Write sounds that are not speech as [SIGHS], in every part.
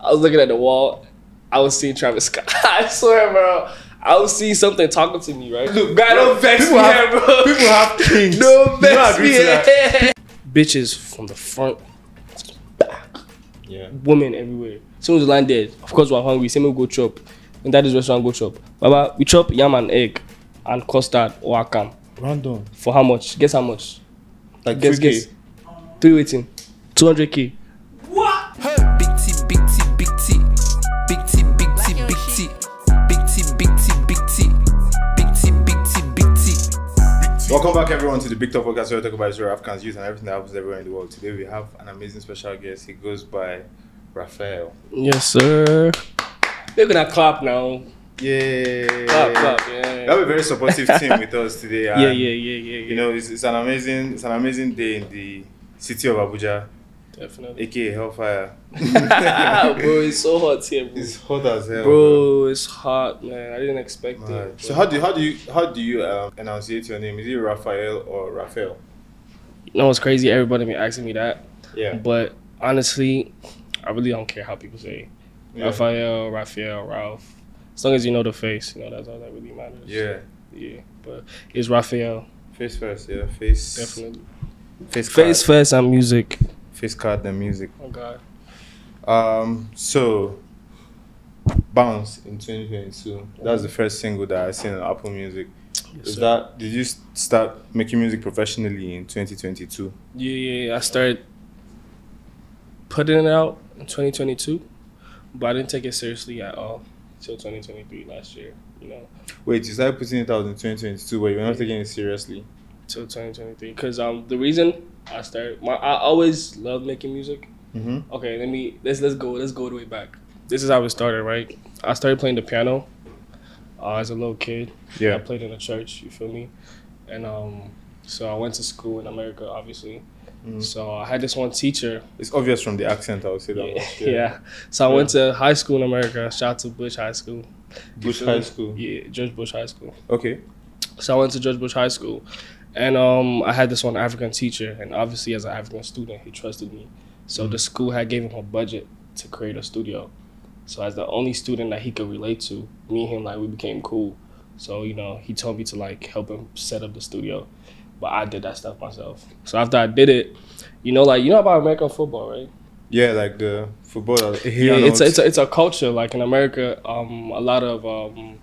I was looking at the wall. I was seeing Travis Scott. [LAUGHS] I swear, bro. I was seeing something talking to me, right? Look, man, don't vex me, have- here, bro. People have kings. [LAUGHS] Don't You vex me. here. [LAUGHS] Bitches from the front, Yeah. women everywhere. As soon as the line dead, of course we're hungry. Same we go chop. In daddy's restaurant, go chop. Baba, we chop yam and egg and custard or akam. Random. For how much? Guess how much? Like Guess, 3K. guess. Three waiting. 200k. Welcome back, everyone, to the Big Talk Podcast where we talk about Israel, Africans, youth, and everything that happens everywhere in the world. Today we have an amazing special guest. He goes by Raffeal. Yes, sir. We're gonna clap now. Yeah. Clap, clap. Yeah, We have a very supportive team with us today. [LAUGHS] yeah, yeah, yeah, yeah. yeah. You know, it's, it's an amazing, it's an amazing day in the city of Abuja, definitely. aka Hellfire. [LAUGHS] bro, it's so hot here, bro. It's hot as hell, Bro, it's hot, man. I didn't expect Man. it. So how do you, how do you how do you um, enunciate your name? Is it Raphael or Raphael? You know what's crazy? Everybody been asking me that, Yeah. but honestly, I really don't care how people say. it. Yeah. Raphael, Raphael, Ralph. As long as you know the face, you know that's all that really matters. Yeah. yeah. But it's Raphael, Face first, yeah. Face. definitely. Face. Face card. first and music. Face card and music. Oh God. Um. So. Bounce in 2022. That's the first single that I seen on Apple Music. Yes, Is sir. that did you start making music professionally in 2022? Yeah, yeah, yeah. I started putting it out in 2022, but I didn't take it seriously at all until 2023 last year. You know, Wait, you started putting it out in 2022, but you're not taking it seriously. till 2023. Cause um the reason I started, my I always loved making music. Mm-hmm. Okay, let me let's let's go let's go all the way back. This is how it started, right? I started playing the piano uh, as a little kid. Yeah, I played in a church. You feel me? And um, so I went to school in America, obviously. Mhm. So I had this one teacher It's obvious from the accent. I would say that. yeah, much, [LAUGHS] yeah. So I went to high school in America. Shout out to Bush High School. Bush High School. Yeah, George Bush High School. Okay. So I went to George Bush High School, and um, I had this one African teacher, and obviously as an African student, he trusted me. So the school had gave him a budget to create a studio. So as the only student that he could relate to, me and him like we became cool. So you know he told me to like help him set up the studio, but I did that stuff myself. So after I did it, you know like you know about American football, right? Yeah, like the football. yeah, it's a, it's a, it's a culture. Like in America, um, a lot of um,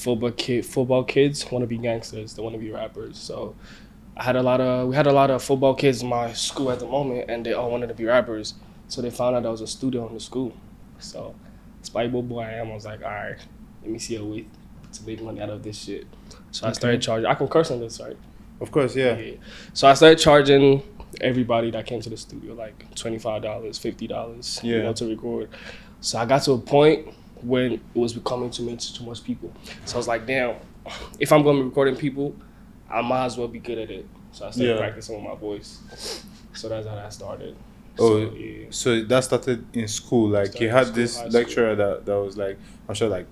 football kid football kids want to be gangsters. They want to be rappers. So I had a lot of we had a lot of football kids in my school at the moment, and they all wanted to be rappers. So they found out I was a student in the school. So spiteful boy I am, I was like, all right, let me see a way to make money out of this shit. So I started charging. I can curse on this, right? of course, yeah. Yeah. So I started charging everybody that came to the studio like twenty five dollars, fifty dollars, you Yeah. know, to record. So I got to a point when it was becoming too much too much people. So I was like, damn, [SIGHS] if I'm gonna be recording people, I might as well be good at it. So I started Yeah. practicing with my voice. So that's how that started. Oh, so, yeah. So that started in school. Like Started you had school, this school. lecturer that, that was like, I'm sure like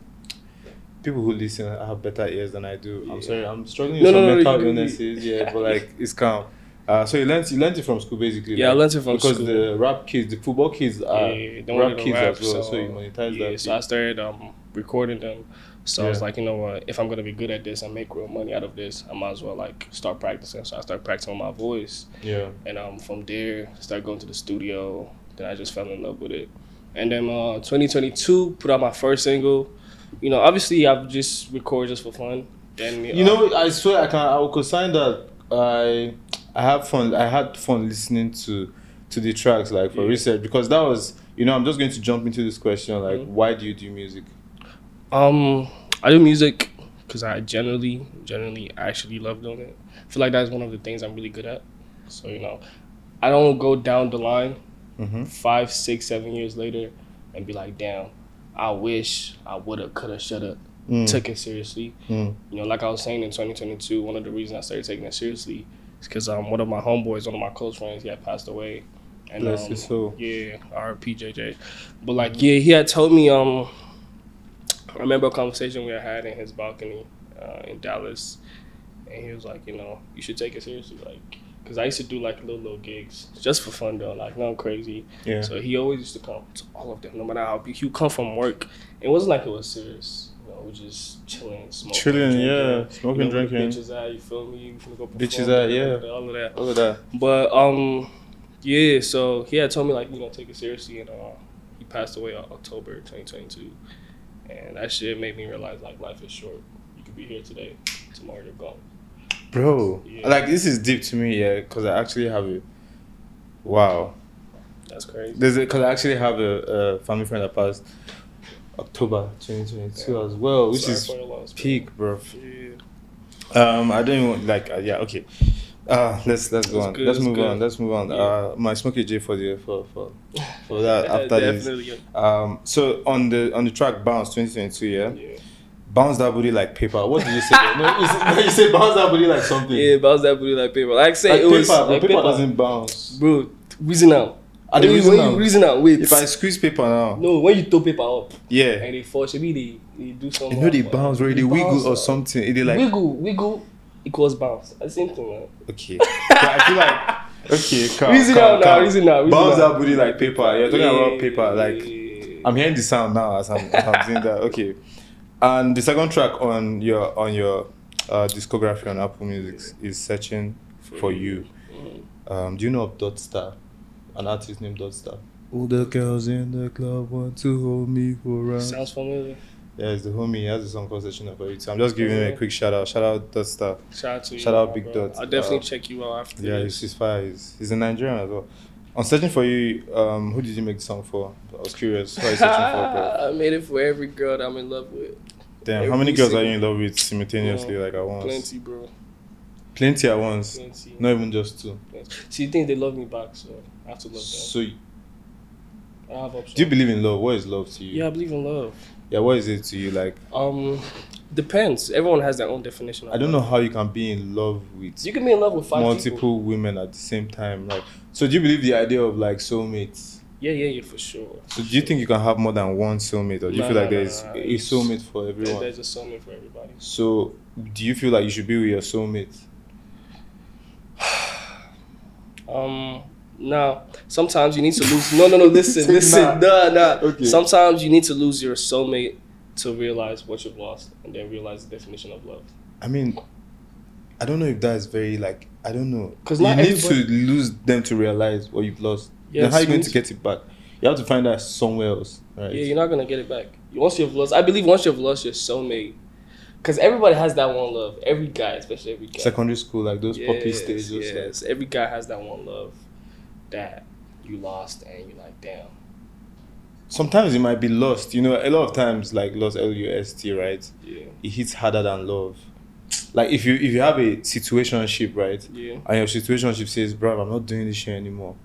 people who listen have better ears than I do. I'm sorry, I'm struggling No, with no, some no, mental illnesses. Yeah, but like it's calm. Uh, so you learned you learned it from school basically. Yeah, I learned it from school. because school. the rap kids, the football kids are Yeah, rap kids rap, as well. So, you monetize yeah, that. so I started um, recording them. So I was like, you know what? If I'm gonna be good at this and make real money out of this, I might as well like start practicing. So I started practicing my voice, yeah. and um, from there, started going to the studio. Then I just fell in love with it. And then uh, 2022, put out my first single. You know, obviously I've just recorded just for fun. Then You know, I swear I can. I will consign that. I I have fun. I had fun listening to to the tracks like for Yeah. research because that was. You know, I'm just going to jump into this question like, Mhm. why do you do music? Um, I do music because I generally, generally, actually love doing it. I feel like that's one of the things I'm really good at. So you know, I don't go down the line Mm-hmm. five, six, seven years later and be like, damn, I wish I woulda, coulda, shoulda Mm. took it seriously. Mm. You know, like I was saying in 2022, one of the reasons I started taking it seriously because um one of my homeboys, one of my close friends, he had passed away. And Bless um, his soul. yeah, RPJJ. But like, yeah, he had told me. Um, I remember a conversation we had in his balcony uh, in Dallas, and he was like, you know, you should take it seriously, like, Because I used to do like little little gigs just for fun though, like nothing crazy. Yeah. So he always used to come to all of them, no matter how big. He would come from work. It wasn't like it was serious. You know, we just chilling, smoking, Chilling, drinking, yeah, smoking, you know, drinking. Bitches at, you feel me? You finna go perform, Bitches at, yeah. all of that. All of that. But um, yeah. So he had told me like you know take it seriously, and uh, he passed away October 2022, and that shit made me realize like life is short. You could be here today, tomorrow you're gone. Bro, Yeah. like this is deep to me, yeah, because I actually have a. Wow. That's crazy. Because I actually have a, a family friend that passed October 2022 Yeah. as well, which Sorry is loss, peak, bro. Yeah. Um, I don't even like. Uh, yeah, okay. Uh, let's let's go That's on. good, let's move good. on. Let's move on. Yeah. Uh, my smoky J for the for for for that [LAUGHS] after this. Um, so on the on the track bounce 2022, yeah, Yeah. bounce that booty like paper. What did you say? no, you said, no, you said bounce that booty like something. Yeah, bounce that booty like paper. Like say, like it paper, was like paper, paper. doesn't bounce. Bro, reason out. Ah, the reason when you reason out, wait. If I squeeze paper now, no, when you throw paper up yeah, and they fall, should be they, they do something. you know they bounce, right? They wiggle bounce, or something. It they like wiggle, wiggle equals bounce. The same thing, man. okay. [LAUGHS] I feel like okay, calm, Reason calm, out now, calm. reason out, reason Bounce out. booty like paper. You're talking about paper. Like Yeah. I'm hearing the sound now as I'm, as I'm doing that. Okay, and the second track on your on your uh, discography on Apple Music is "Searching for You." Mm. Um, do you know of Dot Star, an artist named Dot Star? All the girls in the club want to hold me for a ride. Sounds familiar. Yeah, it's the homie. He has a song called "Searching for You." So I'm just giving him a quick shout out. Shout out Dot Star. Shout out to you. Shout out Big bro. Dot. I'll definitely Uh, check you out after. Yeah, this. he's, he's fire. He's, he's a Nigerian as well. On searching for you, um, who did you make the song for? I was curious. Who are you searching for, bro? [LAUGHS] I made it for every girl that I'm in love with. Damn, how many Every girls are you in love with simultaneously, like at once? Plenty, bro. Plenty at once. Plenty. Not even just two. Plenty. See, you think they love me back, so I have to love them. So, do I have options. you believe in love? What is love to you? Yeah, I believe in love. Yeah, what is it to you? Like, Um, depends. Everyone has their own definition. Of I don't love. know how you can be in love with You can be in love with five multiple people. women at the same time. Like, so do you believe the idea of like soulmates? Yeah, yeah, yeah, for sure. So, do you think you can have more than one soulmate, or do you Nah, feel like nah, there's nah, a soulmate for everyone? There's a soulmate for everybody. So, do you feel like you should be with your soulmate? Um, no. Sometimes you need to lose. No, no, no. Listen, [LAUGHS] listen. nah. Nah. Okay. Sometimes you need to lose your soulmate to realize what you've lost, and then realize the definition of love. I mean, I don't know if that is very like I don't know. Because you need everybody- to lose them to realize what you've lost. then how are you going to to- get it back? You have to find that somewhere else, right? Yeah, you're not gonna get it back. Once you've lost, I believe once you've lost your soulmate, because everybody has that one love. Every guy, especially every guy. Secondary school, like those puppy Yes, stages. like- Yes, every guy has that one love that you lost, and you're like, damn. sometimes it might be lost. You know, a lot of times, like lost L U S T, right? Yeah, It hits harder than love. Like if you if you have a situationship, right, yeah. and your situationship says, "Bro, I'm not doing this shit anymore,"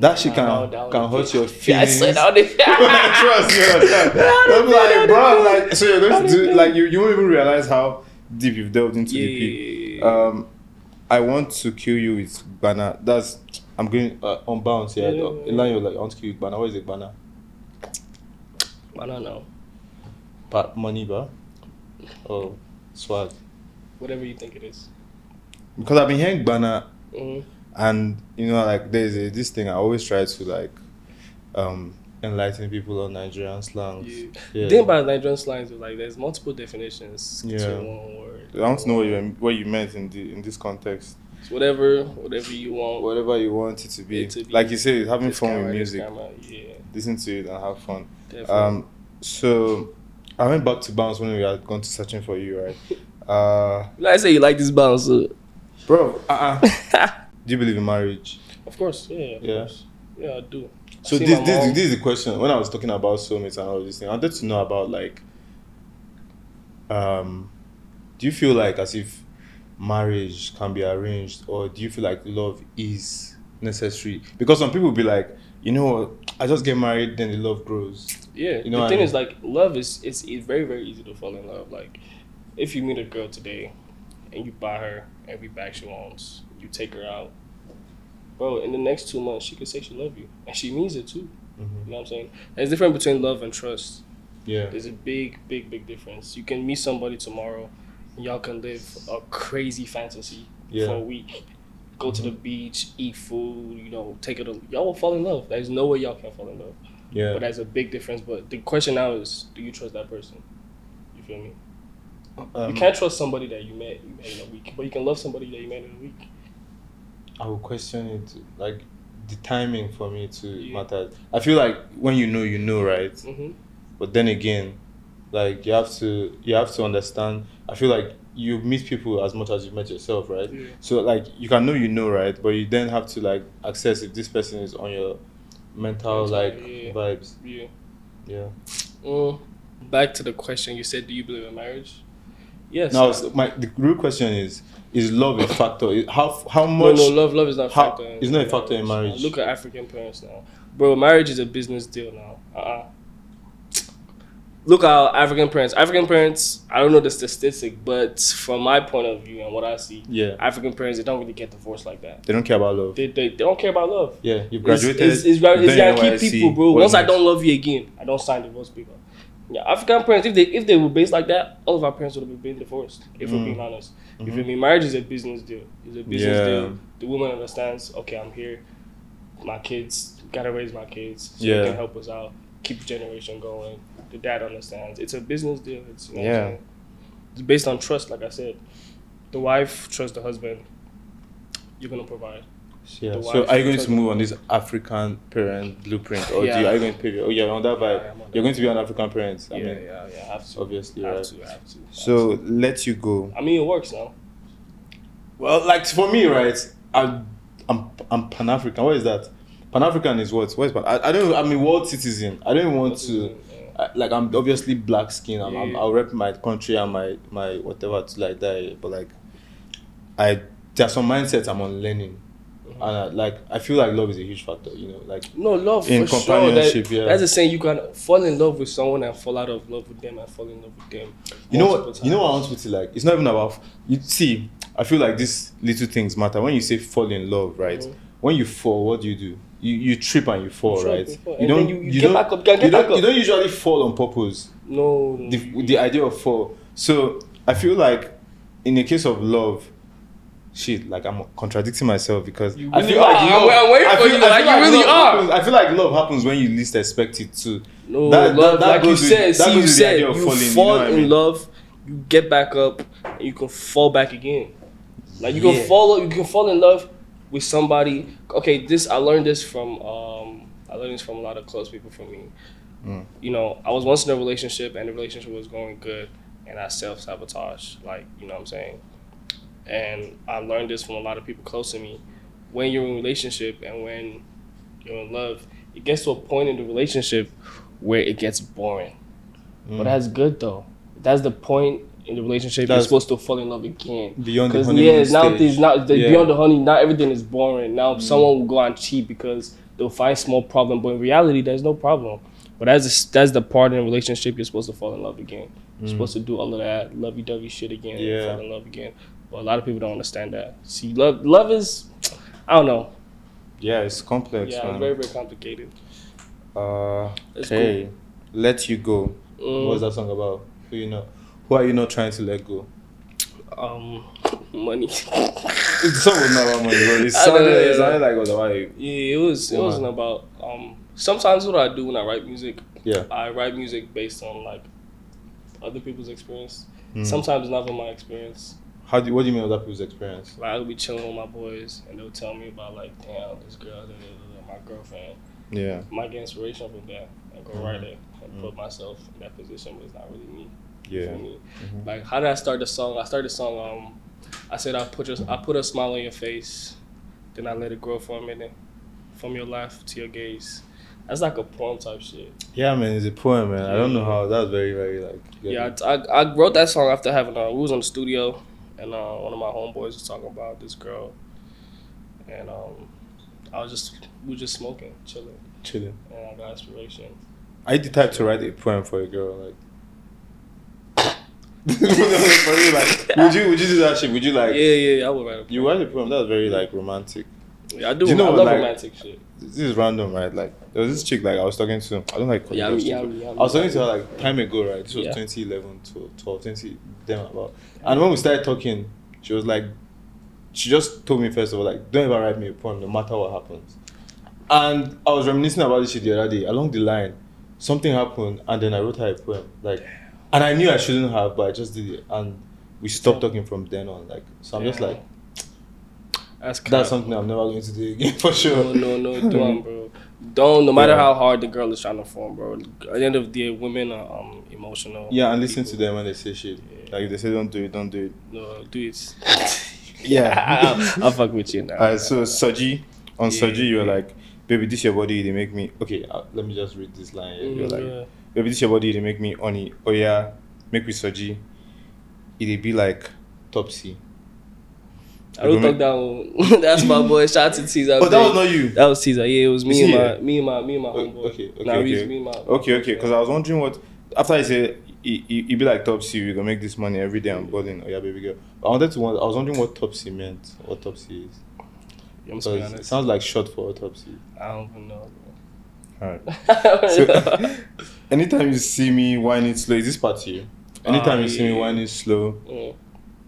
that shit can that can hurt be- your Yeah, I feelings. said that [LAUGHS] [LAUGHS] Trust me, understand. I'm like, bro, like, so you're going do, like, you, you won't even realize how deep you've delved into the pit. Um, I want to kill you with banner. That's, I'm going uh, on bounce, yeah. Yeah, yeah, you're like, I want to kill you with banner. What is it, banner? I don't know. Part money, bro. Oh, swag. Whatever you think it is. Because I've been hearing banner, Mhm. And, you know, like, there's a, this thing I always try to, like, um, enlighten people on Nigerian slangs. Yeah. Yeah. The thing about Nigerian slangs is like there's multiple definitions Yeah. to one word. I want to know what you, what you meant in, the, in this context. It's whatever, whatever you want. whatever you want it to be. It to be. Like you say, having fun camera, with music. camera, Yeah, Listen to it and have fun. definitely. Um, so I went back to bounce when we had gone to searching for you, right? [LAUGHS] Uh, like I say, you like this bounce. uh, bro, uh-uh. [LAUGHS] do you believe in marriage? of course, yeah, of Yeah. course. Yeah, I do. So See this, this, this is the question. When I was talking about soulmates and all this thing, I wanted to know about like, um, do you feel like as if marriage can be arranged, or do you feel like love is necessary? Because some people be like, you know, what, I just get married, then the love grows. Yeah, You know the what I thing mean? is like love is it's, it's very very easy to fall in love. Like if you meet a girl today and you buy her every bag she wants, you take her out, bro. In the next two months, she could say she love you, and she means it too. You know what I'm saying? There's a difference between love and trust. Yeah. There's a big, big, big difference. You can meet somebody tomorrow, and y'all can live a crazy fantasy Yeah. for a week. go to the beach, eat food, you know, take it. Y'all will fall in love. There's no way y'all can't fall in love. Yeah. But that's a big difference. But the question now is, do you trust that person? You feel me? Um, you can't trust somebody that you met, you met in a week, but you can love somebody that you met in a week. I will question it. Like the timing for me to Yeah. matter. I feel like when you know, you know, right? hmm But then again, like you have to you have to understand. I feel like you meet people as much as you met yourself, right? Yeah. So like you can know you know, right? But you then have to like access if this person is on your mental like yeah. vibes. Yeah. Yeah. Mm. Back to the question you said, do you believe in marriage? Yes. Now I- s- my the real question is is love a factor? How how much no, no, love, love is not a how- factor. in it's not a factor in marriage. Look at African parents now, bro. Marriage is a business deal now. Uh. uh Look at African parents. African parents. I don't know the statistic, but from my point of view and what I see, Yeah. African parents they don't really get divorced like that. They don't care about love. They, they, they don't care about love. Yeah, you've It's, graduated. it's, it's, it's done Yankee people, bro. Once I don't love you again, I don't sign divorce paper. Yeah, African parents, if they if they were based like that, all of our parents would have been divorced. If we're Mm. being honest, If you feel me? Marriage is a business deal. It's a business Yeah. deal. The woman understands. Okay, I'm here. My kids gotta raise my kids. So Yeah. can help us out. Keep the generation going. The dad understands. It's a business deal. It's you know Yeah. It's based on trust, like I said. The wife trusts the husband. You're gonna provide. Yeah. So are you going to move on this African parent blueprint, or do you, are you going to pay? Oh yeah, on that vibe, I'm on that you're going to be an African parent. I yeah, mean, yeah, yeah. I have to. obviously, I have right? to. I have to. So let you go. I mean, it works now. Well, like for me, right? I, I'm I'm Pan African. What is that? Pan African is what? What is Pan? I, I don't. I'm a world citizen. I don't want to. I, like I'm obviously black skin. I'm, I'm, I'll rep my country and my my whatever to like that. But like, I there's are some mindsets I'm on learning. And I, like I feel like love is a huge factor. You know, like No love In for sure. That, companionship, yeah. That's the saying you can fall in love with someone and fall out of love with them and fall in love with them. you know multiple what you know what I want to say. like. It's not even about you see. I feel like these little things matter. When you say fall in love, right? Mhm. When you fall, what do you do? You you trip and you fall, Trip right? fall. You don't then you- you get don't back up, you can get you don't you don't usually fall on purpose. No, no. the, the idea of fall. So I feel like in the case of love, shit, like I'm contradicting myself because You I feel are. like love, I'm waiting I for feel, you, I like, you really are. Happens, I feel like love happens when you least expect it too. No, That- love, that- that like you with- said, see, you said you falling, you know fall I in mean? love, you get back up, and you can fall back again. Like you Yeah. can fall, you can fall in love with somebody. Okay, this I learned this from. Um, I learned this from a lot of close people from me. Mm. You know, I was once in a relationship, and the relationship was going good, and I self sabotage. Like you know what I'm saying. And I learned this from a lot of people close to me. When you're in a relationship and when you're in love, it gets to a point in the relationship where it gets boring. Mm. But that's good though. That's the point in the relationship. That's- you're supposed to fall in love again. Beyond the Because honeymoon yeah, now stage. things not the, Yeah. Mm. beyond the honey. Not everything is boring. Now someone will go on cheat because they'll find small problem, but in reality, there's no problem. But that's the, that's the part in a relationship you're supposed to fall in love again. You're supposed to do all of that lovey dovey shit again. and Mm. Yeah. fall in love again. But a lot of people don't understand that. See, love love is, I don't know. Yeah, it's complex. Yeah, man. it's very very complicated. Uh, It's okay, let you go. Mm. What's that song about? Who you know? Who are you not trying to let go? Um, money. [LAUGHS] Was not about money, but it sounded, it sounded like it was about it. Yeah, it was. It wasn't about. Um, sometimes what I do when I write music, Yeah. I write music based on like other people's experience. Mm. Sometimes not from my experience. How do what do you mean with other people's experience? Like I'll be chilling with my boys, and they'll tell me about like, damn, this girl, my girlfriend. Yeah. I might get inspiration from that and go right there and put myself in that position, but it's not really me. Yeah. me? Mhm. Like, how did I start the song? I started the song. Um, I said I put your, I put a smile on your face, then I let it grow for a minute, from your laugh to your gaze. That's like a poem type shit. Yeah, man, it's a poem, man. I don't know how. That's very, very like. Yeah, I, I, I wrote that song after having uh, we was in the studio, and uh, one of my homeboys was talking about this girl, and um, I was just we were just smoking, chilling, chilling. and I got inspiration. Are you the type to write a poem for a girl, like? [LAUGHS] [LAUGHS] like, would you would you do that shit? Would you like? yeah, yeah, I would write a You write a poem. That was very like romantic. Yeah, I do. Do you know I love like- romantic shit. This is random, right? Like there was this chick like I was talking to. I don't like. Yeah, yeah, yeah, I was talking to her like time ago, right? This was Yeah. 2011, 12, 12, 20, them about. And when we started talking, she was like, she just told me first of all like don't ever write me a poem no matter what happens. And I was reminiscing about this shit the other day. Along the line, something happened, and then I wrote her a poem. Like, and I knew I shouldn't have, but I just did it, and we stopped talking from then on. Like, so I'm just like, That's that's something I'm never going to do again [LAUGHS] for sure. no, no, no, don't, bro. Don't. No matter Yeah. how hard the girl is trying to form, bro. At the end of the day, women are um emotional. Yeah, and listen to them when they say shit. Like if they say don't do it, don't do it. No, do it. [LAUGHS] Yeah. I'll, [LAUGHS] I'll fuck with you now. Alright, so Soji, on Yeah, Soji, you were yeah. like, baby, this your body, they make me. Okay, uh, let me just read this line. here. You're Mm, like, yeah. baby, this your body, they make me honey. Oh yeah, make me Soji. It'd be like Topsy. I don't think that one. [LAUGHS] That's my boy. Shout out to Caesar. Oh, that was not you. That was Caesar. Yeah, it was me Is and my me and my me and my homeboy. okay, okay, Nah, okay. me and my- Okay, okay, because I was wondering what after I said it, it, it be like Topsy, we gonna make this money every day. I'm balling. Oh yeah, baby girl. I wanted to. wonder- I was wondering what Topsy meant. What Topsy is. I'm just it sounds like short for autopsy. I don't even know. Alright. [LAUGHS] So, [LAUGHS] anytime you see me whining slow, is this part here? Anytime Ah, you see me yeah. whining slow, Mm.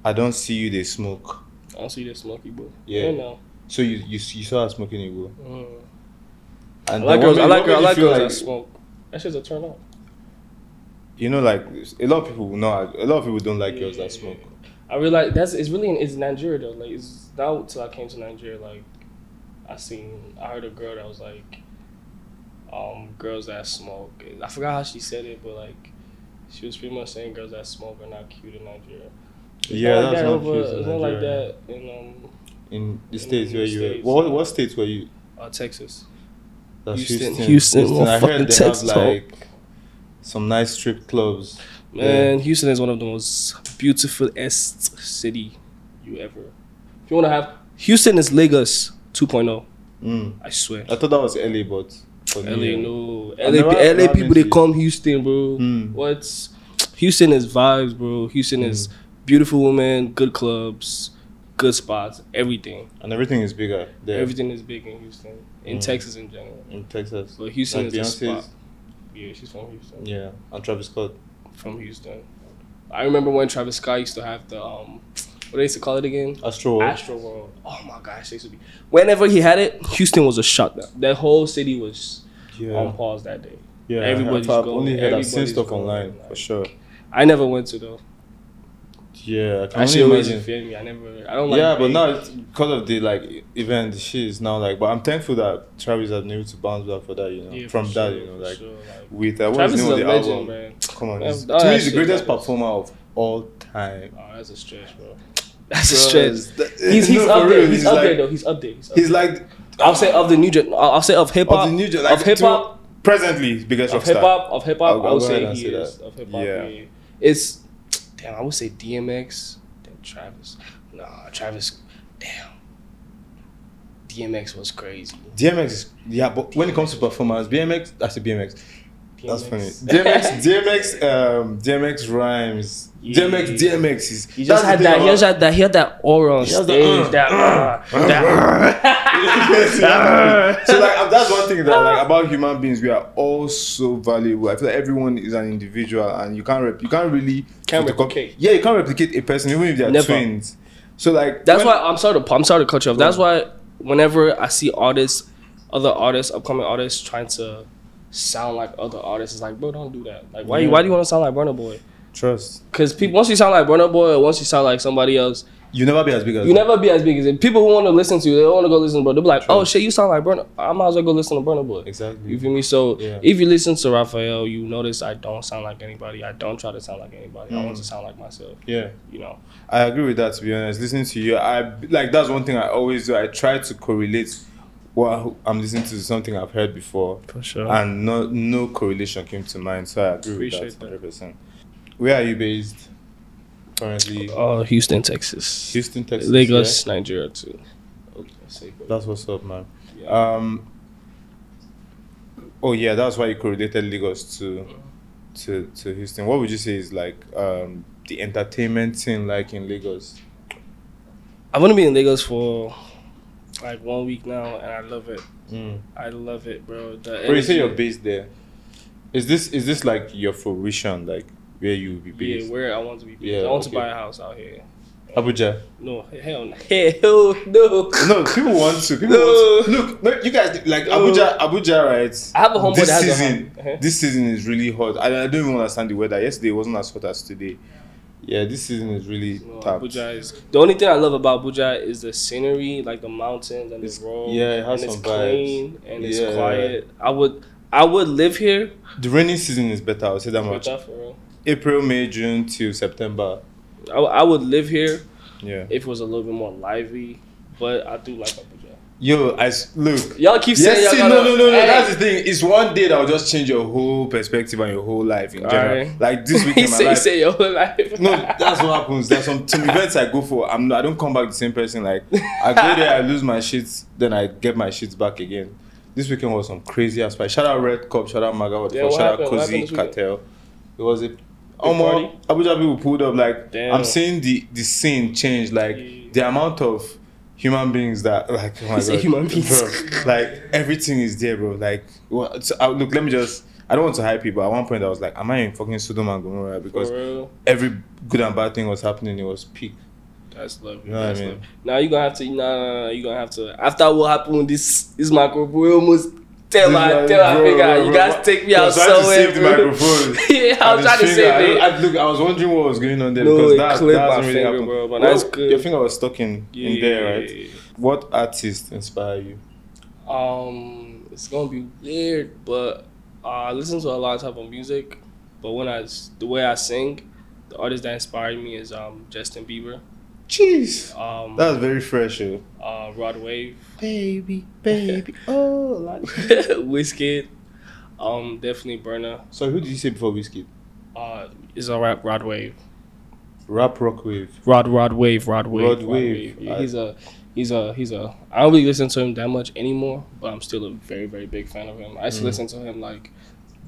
I don't see you. They smoke. I don't see the smoky boy. Yeah. no. So you you, you saw her smoking a go. Mm. And I like girls. I like girls. I like girls that smoke. That shit's a turn on. You know, like a lot of people know. A lot of people don't like girls that smoke. I really like that's it's really in it's Nigeria though. Like it's now till I came to Nigeria, like I seen I heard a girl that was like um girls that smoke. I forgot how she said it, but like she was pretty much saying girls that smoke are not cute in Nigeria. It's Yeah, not that's like that not over, cute in It's not like that in um In the In states the where you were, States, what yeah. what states were you? uh, Texas. That's Houston. Houston. Houston, I heard they Texas, have like some nice strip clubs. Man, Houston is one of the most beautiful est city you ever. If you wanna have Houston is Lagos 2.0. Mm. I swear. I thought that was LA, but LA, no. I've LA, never- LA people, they come Houston, bro. Mm. What? Houston is vibes, bro. Houston is beautiful women, good clubs, good spots, everything. and everything is bigger there. Everything is big in Houston, in Mm. Texas in general. in Texas. But Houston Like is the Beyonce's- spot. Yeah, she's from Houston. Yeah, and Travis Scott. From Houston. I remember when Travis Scott used to have the um, what they used to call it again? Astro. World. Astro World. Oh my gosh, they used to be. Whenever he had it, Houston was a shutdown. That whole city was Yeah. on pause that day. yeah. everybody's I've going- only heard I've seen stuff online like- for sure. I never went to though. Yeah, I can I should only always imagine. feel me. I never. I don't like. yeah, but now because of the like event, she is now like. But I'm thankful that Travis has been able to bounce back for that. You know, Yeah, from for that, sure, you know, like sure, like- with uh, what's Travis the is name of the legend, album? man. Come on, Man, he's- to me, he's the greatest matters. performer of all time. Oh, that's a stretch, bro. [LAUGHS] That's a stretch. That- He's he's [LAUGHS] no, up there. real, He's, up like, there though. He's up there. He's, up He's there. like I'll say of the new gen. I'll I'll say of hip hop. of the new gen, like of hip hop. Presently, his biggest Of hip hop. Of hip hop, I'll would say and he is that. of hip hop. Yeah. Yeah. It's damn. I would say DMX. Then Travis. Nah, Travis. Damn. DMX was crazy. DMX, is, yeah, but when it comes to performance, BMX, that's a BMX. That's funny. DMX, DMX, um, DMX rhymes. Yeah. DMX, DMX is. He just had that. He just had that. He had that aura on He the, stage. uh, that. uh, that. [LAUGHS] [LAUGHS] So like that's one thing that like about human beings. We are all so valuable. I feel like everyone is an individual, and you can't rep- you can't really Can't replicate. Yeah, you can't replicate a person even if they are Never. twins. So like That's why I'm sorry to I'm sorry to cut you off. That's why whenever I see artists, other artists, upcoming artists trying to sound like other artists, it's like, bro, don't do that. Like, why Yeah. why do you want to sound like Burna Boy? Trust. Because people once you sound like Burna Boy or once you sound like somebody else, You never be as big as you never be as big as it. People who want to listen to you, they don't want to go listen to bro. They'll be like, oh shit, you sound like Burna. I might as well go listen to Burna Boy. exactly. You feel me? So Yeah. if you listen to Raffeal, you notice I don't sound like anybody. I don't try to sound like anybody. I want Mm. to sound like myself. yeah. You know. I agree with that. To be honest, listening to you, I like that's one thing I always do. I try to correlate what I'm listening to something I've heard before, For sure. and no no correlation came to mind. So I agree Appreciate with that. that hundred percent. Where are you based currently? Uh, Houston, Texas. Houston, Texas. Lagos, Nigeria too. Okay, yeah? That's what's up, man. Yeah. Um. Oh yeah, that's why you correlated Lagos to to to Houston. What would you say is like um the entertainment scene like in Lagos? I've only been in Lagos for like one week now, and I love it. Mm. I love it, bro. The Bro, you say you're based there. Is this is this like your fruition, like where you will be based. Yeah, where I want to be. Based. Yeah, I want okay. to buy a house out here. Abuja. No, hell, no. [LAUGHS] hell no. No, people want to. People No. want to. Look, no, you guys like No. Abuja. Abuja, right? I have a homeboy This that has a season, home- uh-huh. this season is really hot. I, I don't even understand the weather. Yesterday wasn't as hot as today. Yeah, this season is really No, tapped. Abuja is the only thing I love about Abuja is the scenery, like the mountains and It's- the road. yeah, it has and it's some vibes. clean and it's quiet. I would, I would live here. The rainy season is better. I'll say that much. Better for real. April, May, June to September. I, I would live here Yeah. if it was a little bit more lively, but I do like Abuja. Yo, I look. Y'all keep Yes, saying y'all see, no, no, no, no. Hey. That's the thing. It's one day that will just change your whole perspective and your whole life in general. Alright. Like this [LAUGHS] week in my say, life. say your whole life. No, that's what happens. There's some some events I go for. I'm not, I don't come back the same person. Like I go there, I lose my shits, then I get my shits back again. This weekend was some crazy ass fight. Shout out Red Cup, shout out Maga, what the Yeah, fuck, shout out happened? Happened Cozy? Cartel. It was a party? Omo, Abuja people pulled up. Like Damn. I'm seeing the the scene change. Like Yeah. the amount of human beings that like oh my god, human beings. bro, like everything is there, bro. Like? So, uh, look, let me just. I don't want to hype people. At one point, I was like, "Am I in fucking Sodom and Gomorrah?" Because every good and bad thing was happening. It was peak. That's love. You know what I mean? lovely. Now you gonna have to. Nah, nah, nah, you gonna have to. After what happened with this, this microphone, we almost tell my Bro, tell my bro, finger. you guys take me I out was trying to somewhere, save the microphone. [LAUGHS] yeah, I was trying to save it. I, I, look, I was wondering what was going on there No, because that, clipped that hasn't really happened. bro, but Well, that's good. Your finger was stuck in, in there, right? Yeah. What artist inspire you? Um, it's gonna be weird, but uh, I listen to a lot of type of music. But when I the way I sing, the artist that inspired me is um Justin Bieber, Jeez, um that was very fresh, yo. uh Rod Wave, Baby, baby, [LAUGHS] oh. Like. [LAUGHS] Wizkid, um definitely Burna. So who did you say before Wizkid? Uh, is a rap Rod Wave. Rap Rock Wave. Rod Rod Wave Rod Wave Rod Wave. Yeah, I- he's a he's a he's a. I don't really listen to him that much anymore, but I'm still a very very big fan of him. I used to Mm. listen to him like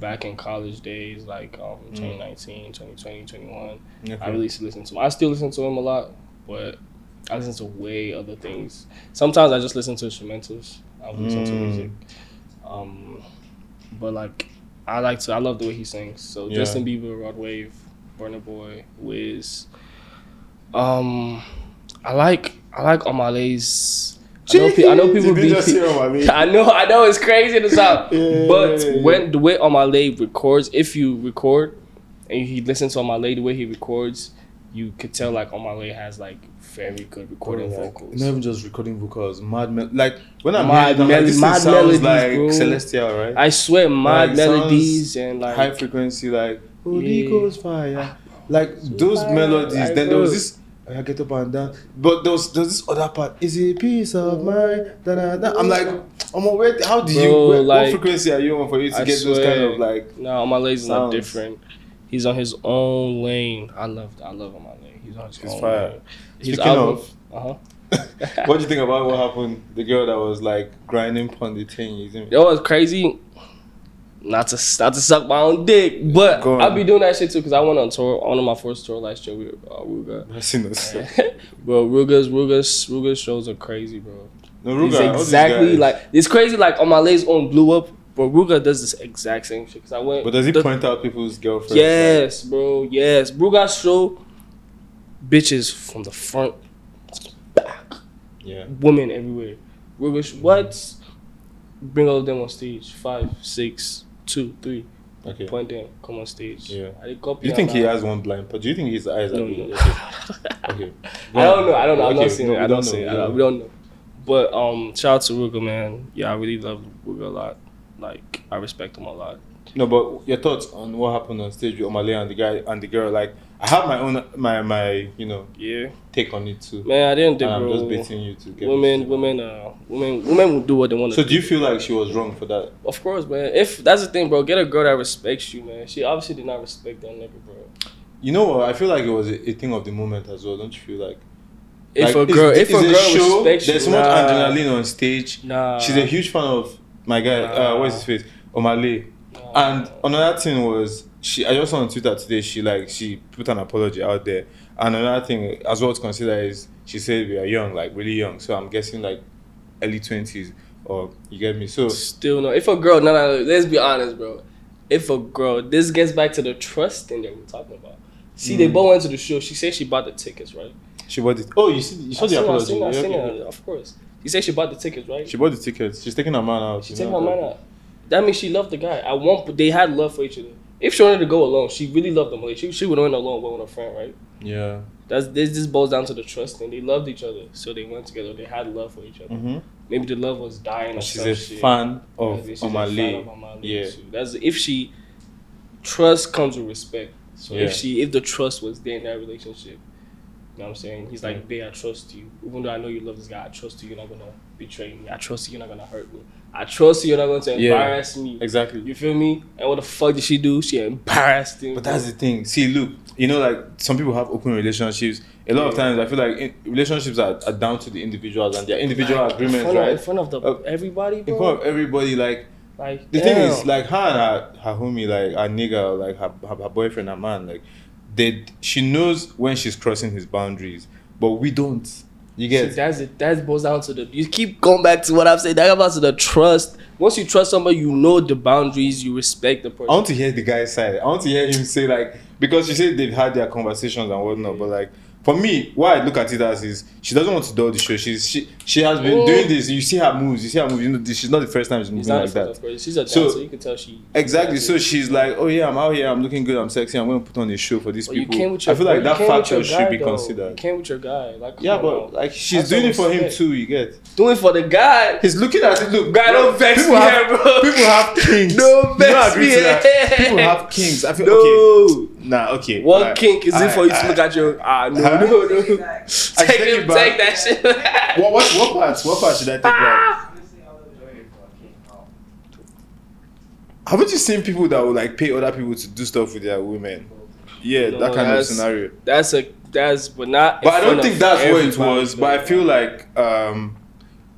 back in college days, like um 2019, 2020, 21. Okay. I really used to listen to him. I still listen to him a lot, but I listen to way other things. Sometimes I just listen to instrumentals. I listen to Mm. music. Um, but like I like to. I love the way he sings. So Yeah. Justin Bieber, Rod Wave, Burna Boy, Wiz. Um, I like I like Omah Lay's. I know, pe- I know people be. you just say [LAUGHS] I know, I know, it's crazy to sound. [LAUGHS] Yeah. But when the way Omah Lay records, if you record and you listen to Omah Lay, the way he records, you could tell like Omah Lay has like very good recording Bro, like, vocals. Not even just recording vocals, mad mel- like when I'm Mad mel- like, mad melodies, like bro. celestial, right? I swear, mad Like, melodies and like high frequency, like Holy Yeah. Ghost fire, like those fire, melodies. like, then there was this. I get up and down, but there was, there was this other part. Is it peace of oh. mind? Da, da, da. I'm like, I'm where, how did you? Where, like, what frequency are you on for you to I get those kind of like? No, Omah Lay's not Sounds. different. He's on his own lane. I love I love Omah Lay. He's on his He's own fire. lane. He's on his Speaking album, of- uh huh. [LAUGHS] what do you think about what happened? The girl that was like grinding on the thing. You see me? Yo, was crazy. Not to not to suck my own dick, but I'll be doing that shit too because I went on tour on my first tour last year with uh, Ruger. I've seen those. [LAUGHS] bro, Ruger's Ruger's Ruger's shows are crazy, bro. No, Ruger, these exactly like it's crazy. Like Omah Lay's own blew up, but Ruger does this exact same shit. Cause I went. But does he the- point out people's girlfriends? Yes, bro. Yes, Ruger's show. Bitches from the front, back, yeah. women everywhere. Ruger's what? Bring all of them on stage. Five, six, two, three. Okay. Point them. Come on stage. Yeah. I copy you think he has one blind? But do you think his eyes are No, no. [LAUGHS] Okay. I don't know. I don't know. I'm not saying no, it. I don't don't know, it. we I don't don't, we don't know. But um, shout out to Ruger, man. Yeah, I really love Ruger a lot. Like I respect him a lot. No, but your thoughts on what happened on stage with Omah Lay and the guy and the girl? Like, I have my own my my you know Yeah, take on it too. man. I didn't think, and I'm just baiting you to get women, women, uh, women, women will do what they want So do. do you feel like she was wrong for that? Of course, man. If that's the thing, bro, get a girl that respects you, man. She obviously did not respect that nigga, bro. You know what? I feel like it was a, a thing of the moment as well. Don't you feel like? If like, a girl, it's- if a girl show, respects there's you, so much nah, adrenaline on stage. Nah, She's a huge fan of my guy. Uh, Nah. what's his face? Omah Lay. nah. And another thing was she. I just saw on Twitter today. She like she put an apology out there. And another thing as well to consider is she said we are young, like really young. So I'm guessing like early twenties, or you get me. So Still no. If a girl, no, no, no, let's be honest, bro. If a girl, this gets back to the trust thing that we're talking about. See, they Mm. both went to the show. She said she bought the tickets, right? She bought it. Oh, you see, you saw I the seen, I apology. seen, I Yeah, seen okay. it, of course. She said she bought the tickets, right? She bought the tickets. She's taking her man out. She taking took know my that. man out. That means she loved the guy. One point, they had love for each other. If she wanted to go alone, she really loved him. Like she, she would have went alone with her friend, right? Yeah. That's this. This boils down to the trust thing. They loved each other, so they went together. They had love for each other. Mm-hmm. Maybe the love was dying. Or She's a shit. fan of she's a fan Omah Lay. of Omah Lay, Yeah. too. That's if she trust comes with respect. So Yeah. if she if the trust was there in that relationship, you know what I'm saying? He's like, babe, I trust you. Even though I know you love this guy, I trust you. You're not gonna betray me. I trust you. You're not gonna hurt me. I trust you. You're not going to Yeah. embarrass me. Exactly. You feel me? And what the fuck did she do? She embarrassed him. But that's the thing. See, look, you know, like some people have open relationships. A lot of times, I feel like in, relationships are, are down to the individuals and their individual Like, agreements, in front right? In front of the Uh, everybody, bro. In front of everybody, like like the thing is, like her and her, her homie, like her nigga, like her, her, her boyfriend, her man, like they, she knows when she's crossing his boundaries, but we don't. You See, get that's it. That boils down to the. You keep going back to what I'm saying. That comes to the trust. Once you trust somebody, you know the boundaries. You respect the person. I want to hear the guy's side. I want to hear him say like because you said they've had their conversations and whatnot, mm. but like for me, what I look at it as is she doesn't want to do the show. She's she she has been Mm. doing this. You see her moves. You see her moves. You know, this, she's not the first time she's moving like that. of course. She's a So- dancer. you can tell she. Exactly. So she's like, oh yeah, I'm out here. I'm looking good. I'm sexy. I'm going to put on a show for these you people. your. I feel like that factor your should guy, be though. considered. You came with your guy. Like, Yeah, on but like she's Have doing it for him respect. too. You get. doing it for the guy. He's looking at it. Look, Guy, don't vex people me have, here, bro. People have [LAUGHS] kings. Don't vex me to that? here. People have kings. I feel okay. Nah, okay. One Alright. kink is it for you to Alright, look at your ah no Huh? no no. [LAUGHS] I Take take it back. take that shit. back. [LAUGHS] What, what, what parts? What parts should I take back? Haven't you seen people that would like pay other people to do stuff with their women? Yeah, No, that kind of scenario. That's a that's but not. But I don't think that's what it everybody, was. But I feel like um,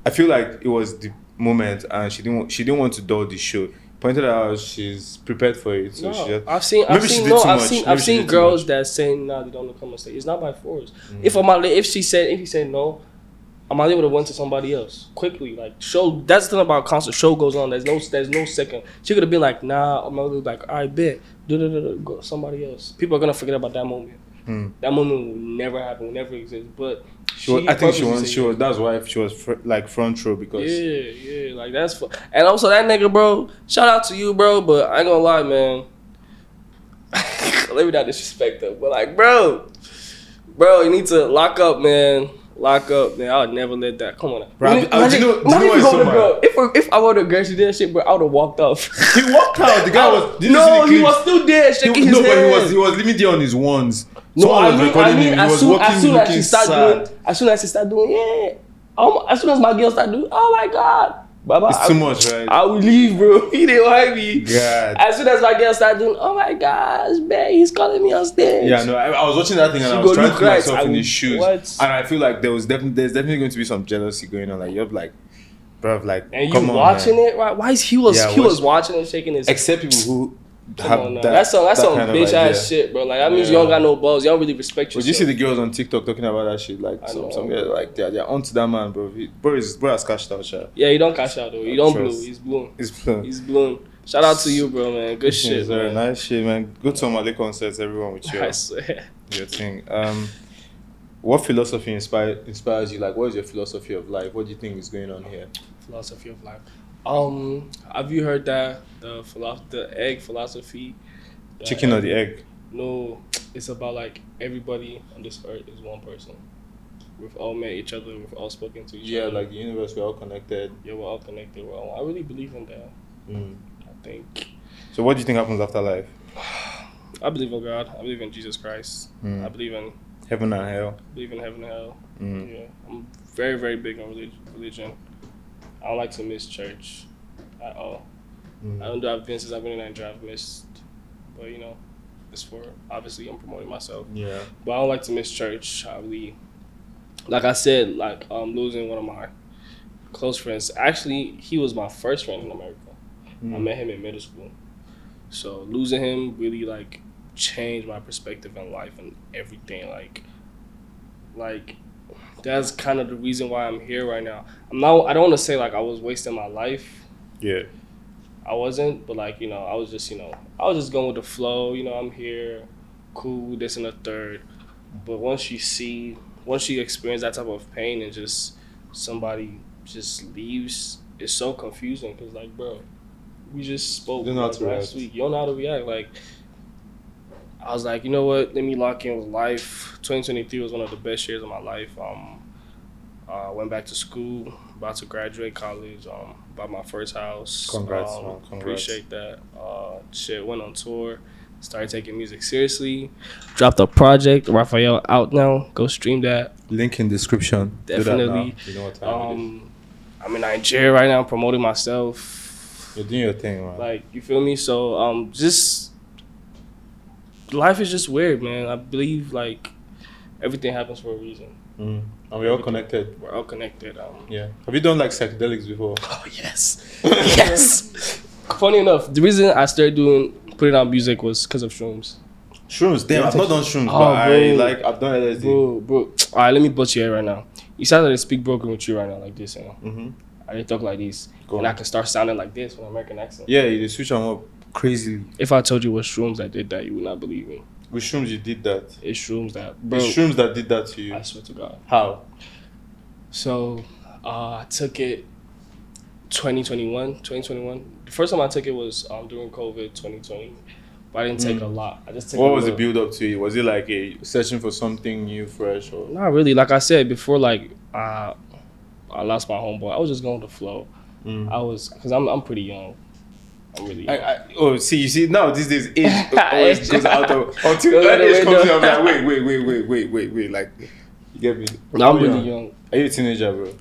I feel like it was the moment, and she didn't she didn't want to dull the show. Pointed out she's prepared for it, so No, she I've seen, I've seen, no, I've much. seen, Maybe I've seen girls that say no, they don't come and stay. It's not by force. Mm. If Omah Lay, if she said, if he said no, Omah Lay would have went to somebody else quickly. Like show, that's the thing about concert. Show goes on. There's no, there's no second. She could have been like, nah. Omah Lay like, I bet, do do do go somebody else. People are gonna forget about that moment. Hmm. That moment will never happen, will never exist. But she was, I think she was she was that's why she was fr- like front row because Yeah, yeah, like that's fu- and also that nigga, bro. Shout out to you, bro. But I ain't gonna lie, man. [LAUGHS] Let me not disrespect him, but like, bro, bro, you need to lock up, man. Lock up, man. I would never let that. Come on, now. Bro, Imagine- do you know- do you imagine know if what is go so with a mad? girl. If if I were the girl, she did that shit, bro, I would have walked off. [LAUGHS] he walked out. The guy was did no, he was still there, shaking He- his no, hand. but he was he was leaving there on his ones. No, Someone I was mean, recording I mean, him. He as was soon, walking, as soon as looking she start sad. doing, as soon as she start doing, yeah, um, as soon as my girl start doing, oh my god, Baba, It's I- too much, right? I will leave, bro. [LAUGHS] He didn't want me. God. As soon as my girl start doing, oh my gosh, man, he's calling me on stage. Yeah, no, I, I was watching that thing and She I was trying to put myself I in his shoes, what? and I feel like there was definitely there's definitely going to be some jealousy going on. Like you're like, bro, like And you on, watching it? Why, why is he was Yeah, he was watching and shaking his Except people who Come have on now. that. that's some that's that some bitch idea. ass shit, bro. Like that means you don't got no balls. You don't really respect But yourself. you see the girls on TikTok talking about that shit, like I some know, some girls like they're, they're onto that man, bro. He, bro is bro has cashed out, shit. yeah, you don't cash out though. You don't Trust. blue. He's blue. He's fun. He's blue. Shout out to you, bro, man. Good shit, It's very man. nice shit, man. Go to Mali concerts, everyone with your [LAUGHS] I swear. your thing. Um, what philosophy inspire, inspires you? Like, what is your philosophy of life? What do you think is going on here? philosophy of life. Um, have you heard that the philosophy, the egg philosophy? Chicken or the egg? No, it's about like everybody on this earth is one person. We've all met each other. We've all spoken to each Yeah, other. Yeah, like the universe, we're all connected. yeah, we're all connected. We're all, I really believe in that. Mm. I think So, what do you think happens after life? [SIGHS] I believe in God. I believe in Jesus Christ. Mm. I believe in Heaven and hell. I believe in heaven and hell. Mm. Yeah, I'm very very big on religion. I don't like to miss church at all. I Mm. don't do I've been since I've been in Nigeria. I've missed, but you know, it's for obviously I'm promoting myself. Yeah. But I don't like to miss church. I really, like I said, like um losing one of my close friends. Actually, he was my first friend in America. I Mm. met him in middle school. So losing him really like changed my perspective in life and everything. Like, like that's kind of the reason why I'm here right now. I'm not. I don't want to say like I was wasting my life. Yeah. I wasn't, but like you know, I was just you know, I was just going with the flow. You know, I'm here, cool, this and the third. But once you see once you experience that type of pain and just somebody just leaves, it's so confusing because like, bro, we just spoke Don't know how like, last react. week. You don't know how to react. Like, I was like, you know what? Let me lock in with life. 2023 was one of the best years of my life. Um, uh, went back to school, about to graduate college. Um, bought my first house. Congrats, Um, man. Congrats. Appreciate that. Uh, shit, went on tour. Started taking music seriously. Dropped a project. Raffeal out now. Go stream that. Link in description. Do that now. Definitely. You know what time. Um, I'm in Nigeria right now, promoting myself. You're doing your thing, man. Like you feel me? So um, just life is just weird, man. I believe like everything happens for a reason. Mm. And we're all connected. We're all connected. Um, Yeah. Have you done like psychedelics before? [LAUGHS] Oh yes, yes. Funny enough, the reason I started doing putting out music was because of shrooms. Shrooms. Damn, I've not done shrooms, Oh, but I bro. like I've done LSD. Bro, bro. All right, let me butcher it right now. You sound like I speak broken with you right now, like this. You know, Mm-hmm. I didn't talk like this, Go and on. I can start sounding like this with an American accent. Yeah, you just switch them up crazily. If I told you it was shrooms that did that, you would not believe me. With shrooms, you did that. It's shrooms that, bro. It's shrooms that did that to you. I swear to God. How? So uh, I took it 2021, 2021. The first time I took it was um, during COVID 2020, but I didn't take a lot. I just took. What was the build up to you? Was it like a searching for something new, fresh, or? Not really. Like I said before, like uh, I lost my homeboy. I was just going the flow. Mm. I was because I'm I'm pretty young. I'm really. I, I, oh, see, you see, now these days age [LAUGHS] always goes out of until Goes that out age comes in. I'm window. like, wait, wait, wait, wait, wait, wait, wait. Like, you get me? No, I'm really young. Are you a teenager, bro?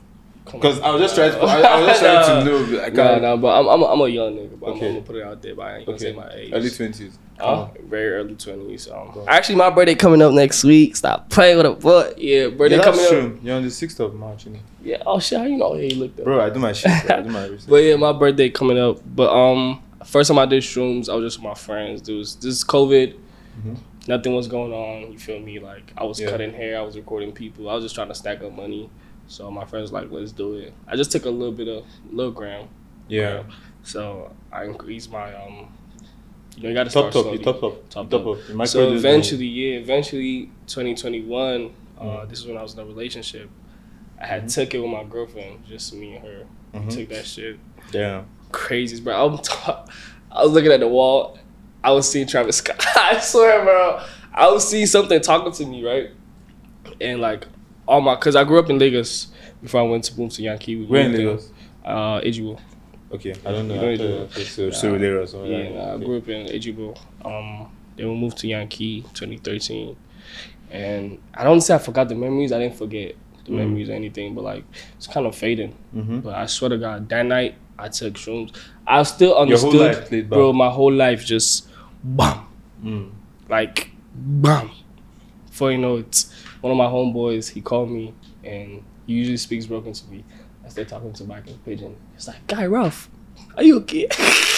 Because. I was just trying to, I, I was just trying to [LAUGHS] know. Like, Nah, I- nah, but I'm I'm a, I'm a young nigga. But Okay. I'm, I'm gonna put it out there. But I ain't gonna say okay, my age. early twenties. Uh, very early twenties. Um, Go actually, my birthday coming up next week. Stop playing with a butt. Yeah, birthday Yeah, coming that's up. You're on the sixth of March, you know. Yeah. Oh shit, how you know? Hey, look though. Bro, I do my shit. Bro. I do my [LAUGHS] research. But yeah, my birthday coming up. But um, first time I did shrooms, I was just with my friends. There was this is COVID. Mhm. Nothing was going on. You feel me? Like I was Yeah. cutting hair. I was recording people. I was just trying to stack up money. So my friends like, let's do it. I just took a little bit of little gram. yeah. So I increased my um. You know, you gotta Top start top, slowly. top top, Top top. You microdose So eventually, yeah, eventually, 2021. Uh, Mm. this is when I was in a relationship. I had Mhm. took it with my girlfriend, just me and her. Mhm. Took that shit Damn. Crazy, bro. I'm t- I was looking at the wall. I was seeing Travis Scott. [LAUGHS] I swear, bro. I was seeing something talking to me, right? And like all my, cause I grew up in Lagos before I went to to Yankee. We Where in. Lagos? Uh, Ejigbo. Okay, I don't know. You know I you thought- do. okay, so so Lagos. or Yeah, like- nah, I grew up in Ejigbo. Um, then we moved to Yankee 2013, and I don't say I forgot the memories. I didn't forget the Mm. memories or anything, but like it's kind of fading. Mhm. But I swear to God, that night I took shrooms. I still understood, bro. My whole life just bam, Mm. like bam. Before you know it, one of my homeboys he called me and he usually speaks broken to me. I started talking to in pidgin. He's like, "Guy, rough, are you okay?" [LAUGHS]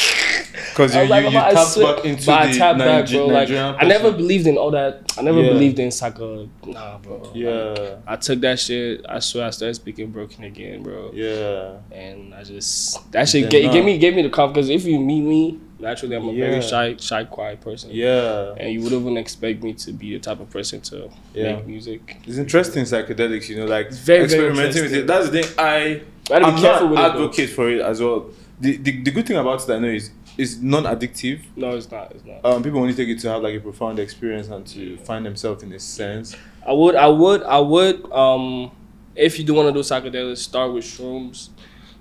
Because [LAUGHS] you, I like, you, you "Mama, I tapped swear-" back into but I the tapped back, bro. Like, Nigerian I never person. believed in all that. I never Yeah. believed in psycho. Nah, bro. Like, Yeah, I took that shit. I swear, I started speaking broken again, bro. yeah. And I just that shit gave me gave me the confidence. If you meet me, naturally I'm a Yeah. very shy, shy, quiet person. Yeah. And you wouldn't even expect me to be the type of person to make music. It's interesting psychedelics, you know, like very, very experimenting with it. That's the thing. I You gotta be I'm careful not with it, advocate for it as well. The, the the good thing about it I know is it's non-addictive. No, it's not. It's not. Um, people only take it to have like a profound experience and to find themselves in a sense. I would, I would, I would. Um, if you do want to do psychedelics, start with shrooms.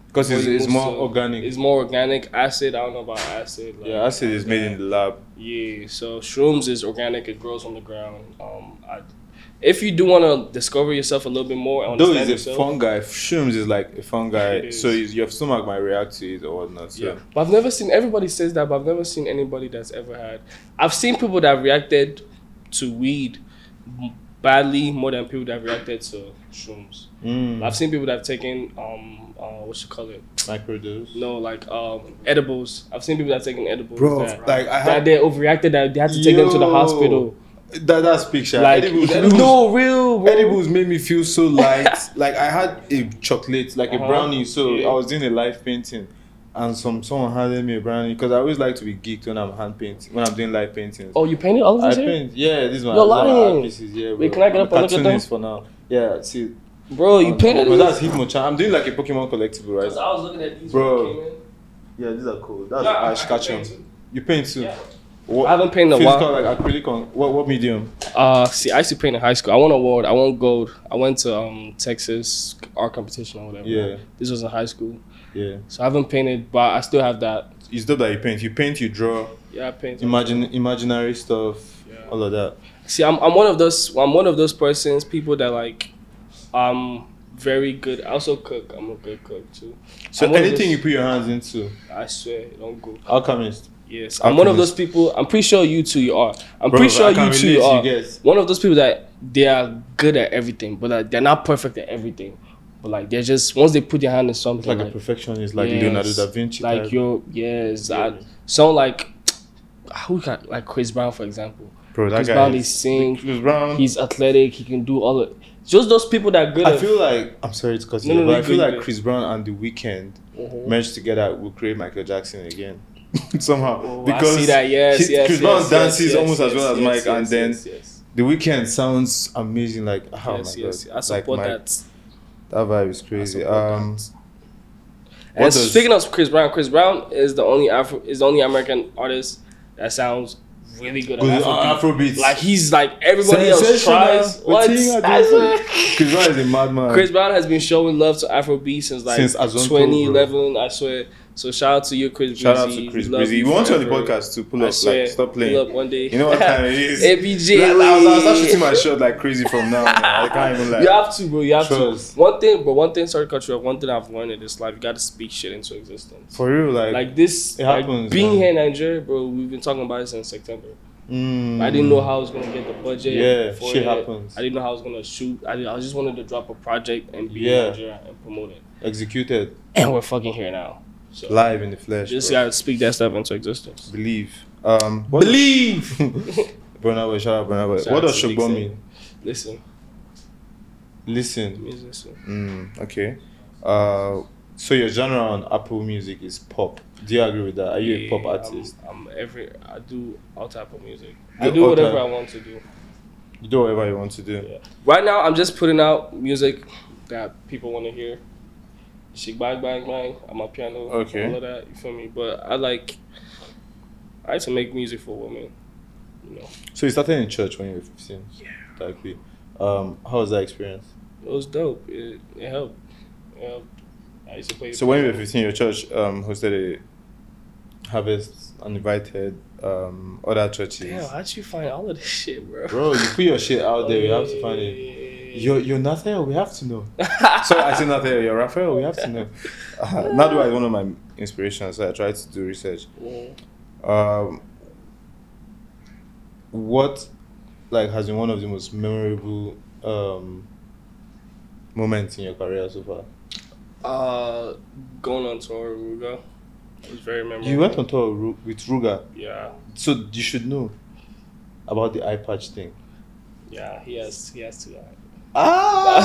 Because it's, it's more to- organic. It's more organic. Acid, I don't know about acid. like, yeah, acid is made in the lab. Yeah, so shrooms is organic. It grows on the ground. Um, I, if you do want to discover yourself a little bit more, and Though understand it's a yourself, fungi, shrooms is like a fungi, It is. so is, your stomach might react to it or whatnot. So. Yeah, but I've never seen. Everybody says that, but I've never seen anybody that's ever had. I've seen people that reacted to weed m- badly more than people that reacted to shrooms. Mm. I've seen people that have taken um uh what you call it? Microdose. No, like um edibles. I've seen people that have taken edibles. Bro, that, like I that had they overreacted that they had to take them to the hospital. That that's picture. Like edibles, edibles, no real bro. edibles made me feel so light. like I had a chocolate, like a Uh-huh. brownie. So Yeah. I was doing a live painting, and some someone handed me a brownie because I always like to be geeked when I'm hand painting when I'm doing live paintings. Oh, you painted all of I this here? paint. Yeah, this one. You're these art lying. pieces. Yeah, bro. Wait, can I get I'm up and a look at them? cartoonist for now. Yeah, see. Bro, you oh, painted But it. that's Hitmonchan. I'm doing like a Pokemon collectible, right? I was looking at these Bro. when I came in. Yeah, these are cool. That's Yeah, Ash can Ketchum. You paint too. Yeah. What, I haven't painted in a while. like acrylic on what what medium? Uh, see, I used to paint in high school. I won an award. I won gold. I went to um Texas art competition or whatever. Yeah. This was in high school, Yeah. so I haven't painted, but I still have that. It's dope that you paint. You paint, you draw, Yeah, I paint. imagine imaginary stuff, Yeah. all of that. See, I'm, I'm one of those. I'm one of those persons, people that like, I'm very good. I also cook. I'm a good cook too. So anything those- you put your hands into, I swear, it don't go. alchemist. Yes, I'm one of those people. I'm pretty sure you two you are. I'm Bro, pretty sure you two you you are. get. One of those people that they are good at everything, but like, they're not perfect at everything. But like they're just once they put their hand in something, It's like, like, a perfectionist, like yes, Leonardo da Vinci. like type. you're yes, Yeah. I, someone like [TSK] who got like Chris Brown for example. bro, that Chris guy. Brown is- is sing. Chris Brown. He's athletic. He can do all of just those people that are good. I at, feel like I'm sorry to cut you, No, no, off, no, but I feel good, like good. Chris Brown and The Weeknd Mhm. merged together will create Michael Jackson again [LAUGHS] somehow Oh, because I see that. Yes, he- yes, Chris Brown yes, dances yes, almost yes, as well as Mike, and then. The weekend sounds amazing. Like oh yes, my yes, god, I like support Mike- that. That vibe is crazy. Um, And does- speaking of Chris Brown, Chris Brown is the only Afro is the only American artist that sounds really good good at Afrobeat. Afrobeats. Like he's like everybody else tries. What? seeing [LAUGHS] a That's different- it. Chris Brown is a madman. Chris Brown has been showing love to Afrobeat since like Since 2011. I swear. So shout out to you, Chris. Shout out to Chris Breezy. you want to on the podcast to pull up. swear. Like stop playing. Pull up one day. You know what time it [LAUGHS] is? ABJ. Like, I was, I was shooting my shot like crazy from now. Man. I can't even like. You have to, bro. You have Trust. to. One thing, but one thing. Sorry cut you off. One thing I've learned in this life, you got to speak shit into existence. For real, like, Like this, It like, happens, being man. here in Nigeria, bro. We've been talking about it since September. mm, I didn't know how I was gonna get the budget. Yeah, shit it. happens. I didn't know how I was gonna shoot. I, I just wanted to drop a project and be Yeah. in Nigeria and promote it. executed And we're fucking here now. So live in the flesh. just bro. gotta speak that stuff into existence. believe. Um, what Believe. [LAUGHS] Burna Boy, shout out Burna Boy. Shout What does to Shogbo mean? Listen, Listen. means listen. Mm, okay. Uh, so your genre on Apple Music is pop. Do you agree with that? Are you a pop artist? I'm, I'm every. I do all type of music. Do I do whatever type. I want to do. You do whatever you want to do. Yeah. Right now, I'm just putting out music that people want to hear. Shake bang bang bang. I'm piano. Okay. All of that. You feel me? But I like. I like to make music for women. You know, So you started in church when you were 15. Yeah. Exactly. Um, how was that experience? it was dope. It, it helped. It helped. I used to play. So when you were 15, your church um, hosted a harvest and invited um, other churches. Damn, how'd you find all of this shit, bro? Bro, you put your shit out there. We have to find it. You're, you're Nathaniel, we have to know. Sorry, I said Nathaniel, you're Raffeal, we have to know. Uh, Nadu is one of my inspirations, so I tried to do research. Um, what like has been one of the most memorable um, moments in your career so far? Uh, going on tour, with Ruger. It was very memorable. You went on tour with Ruger, Yeah, so you should know about the eye patch thing. yeah. He has. He has to. Ah,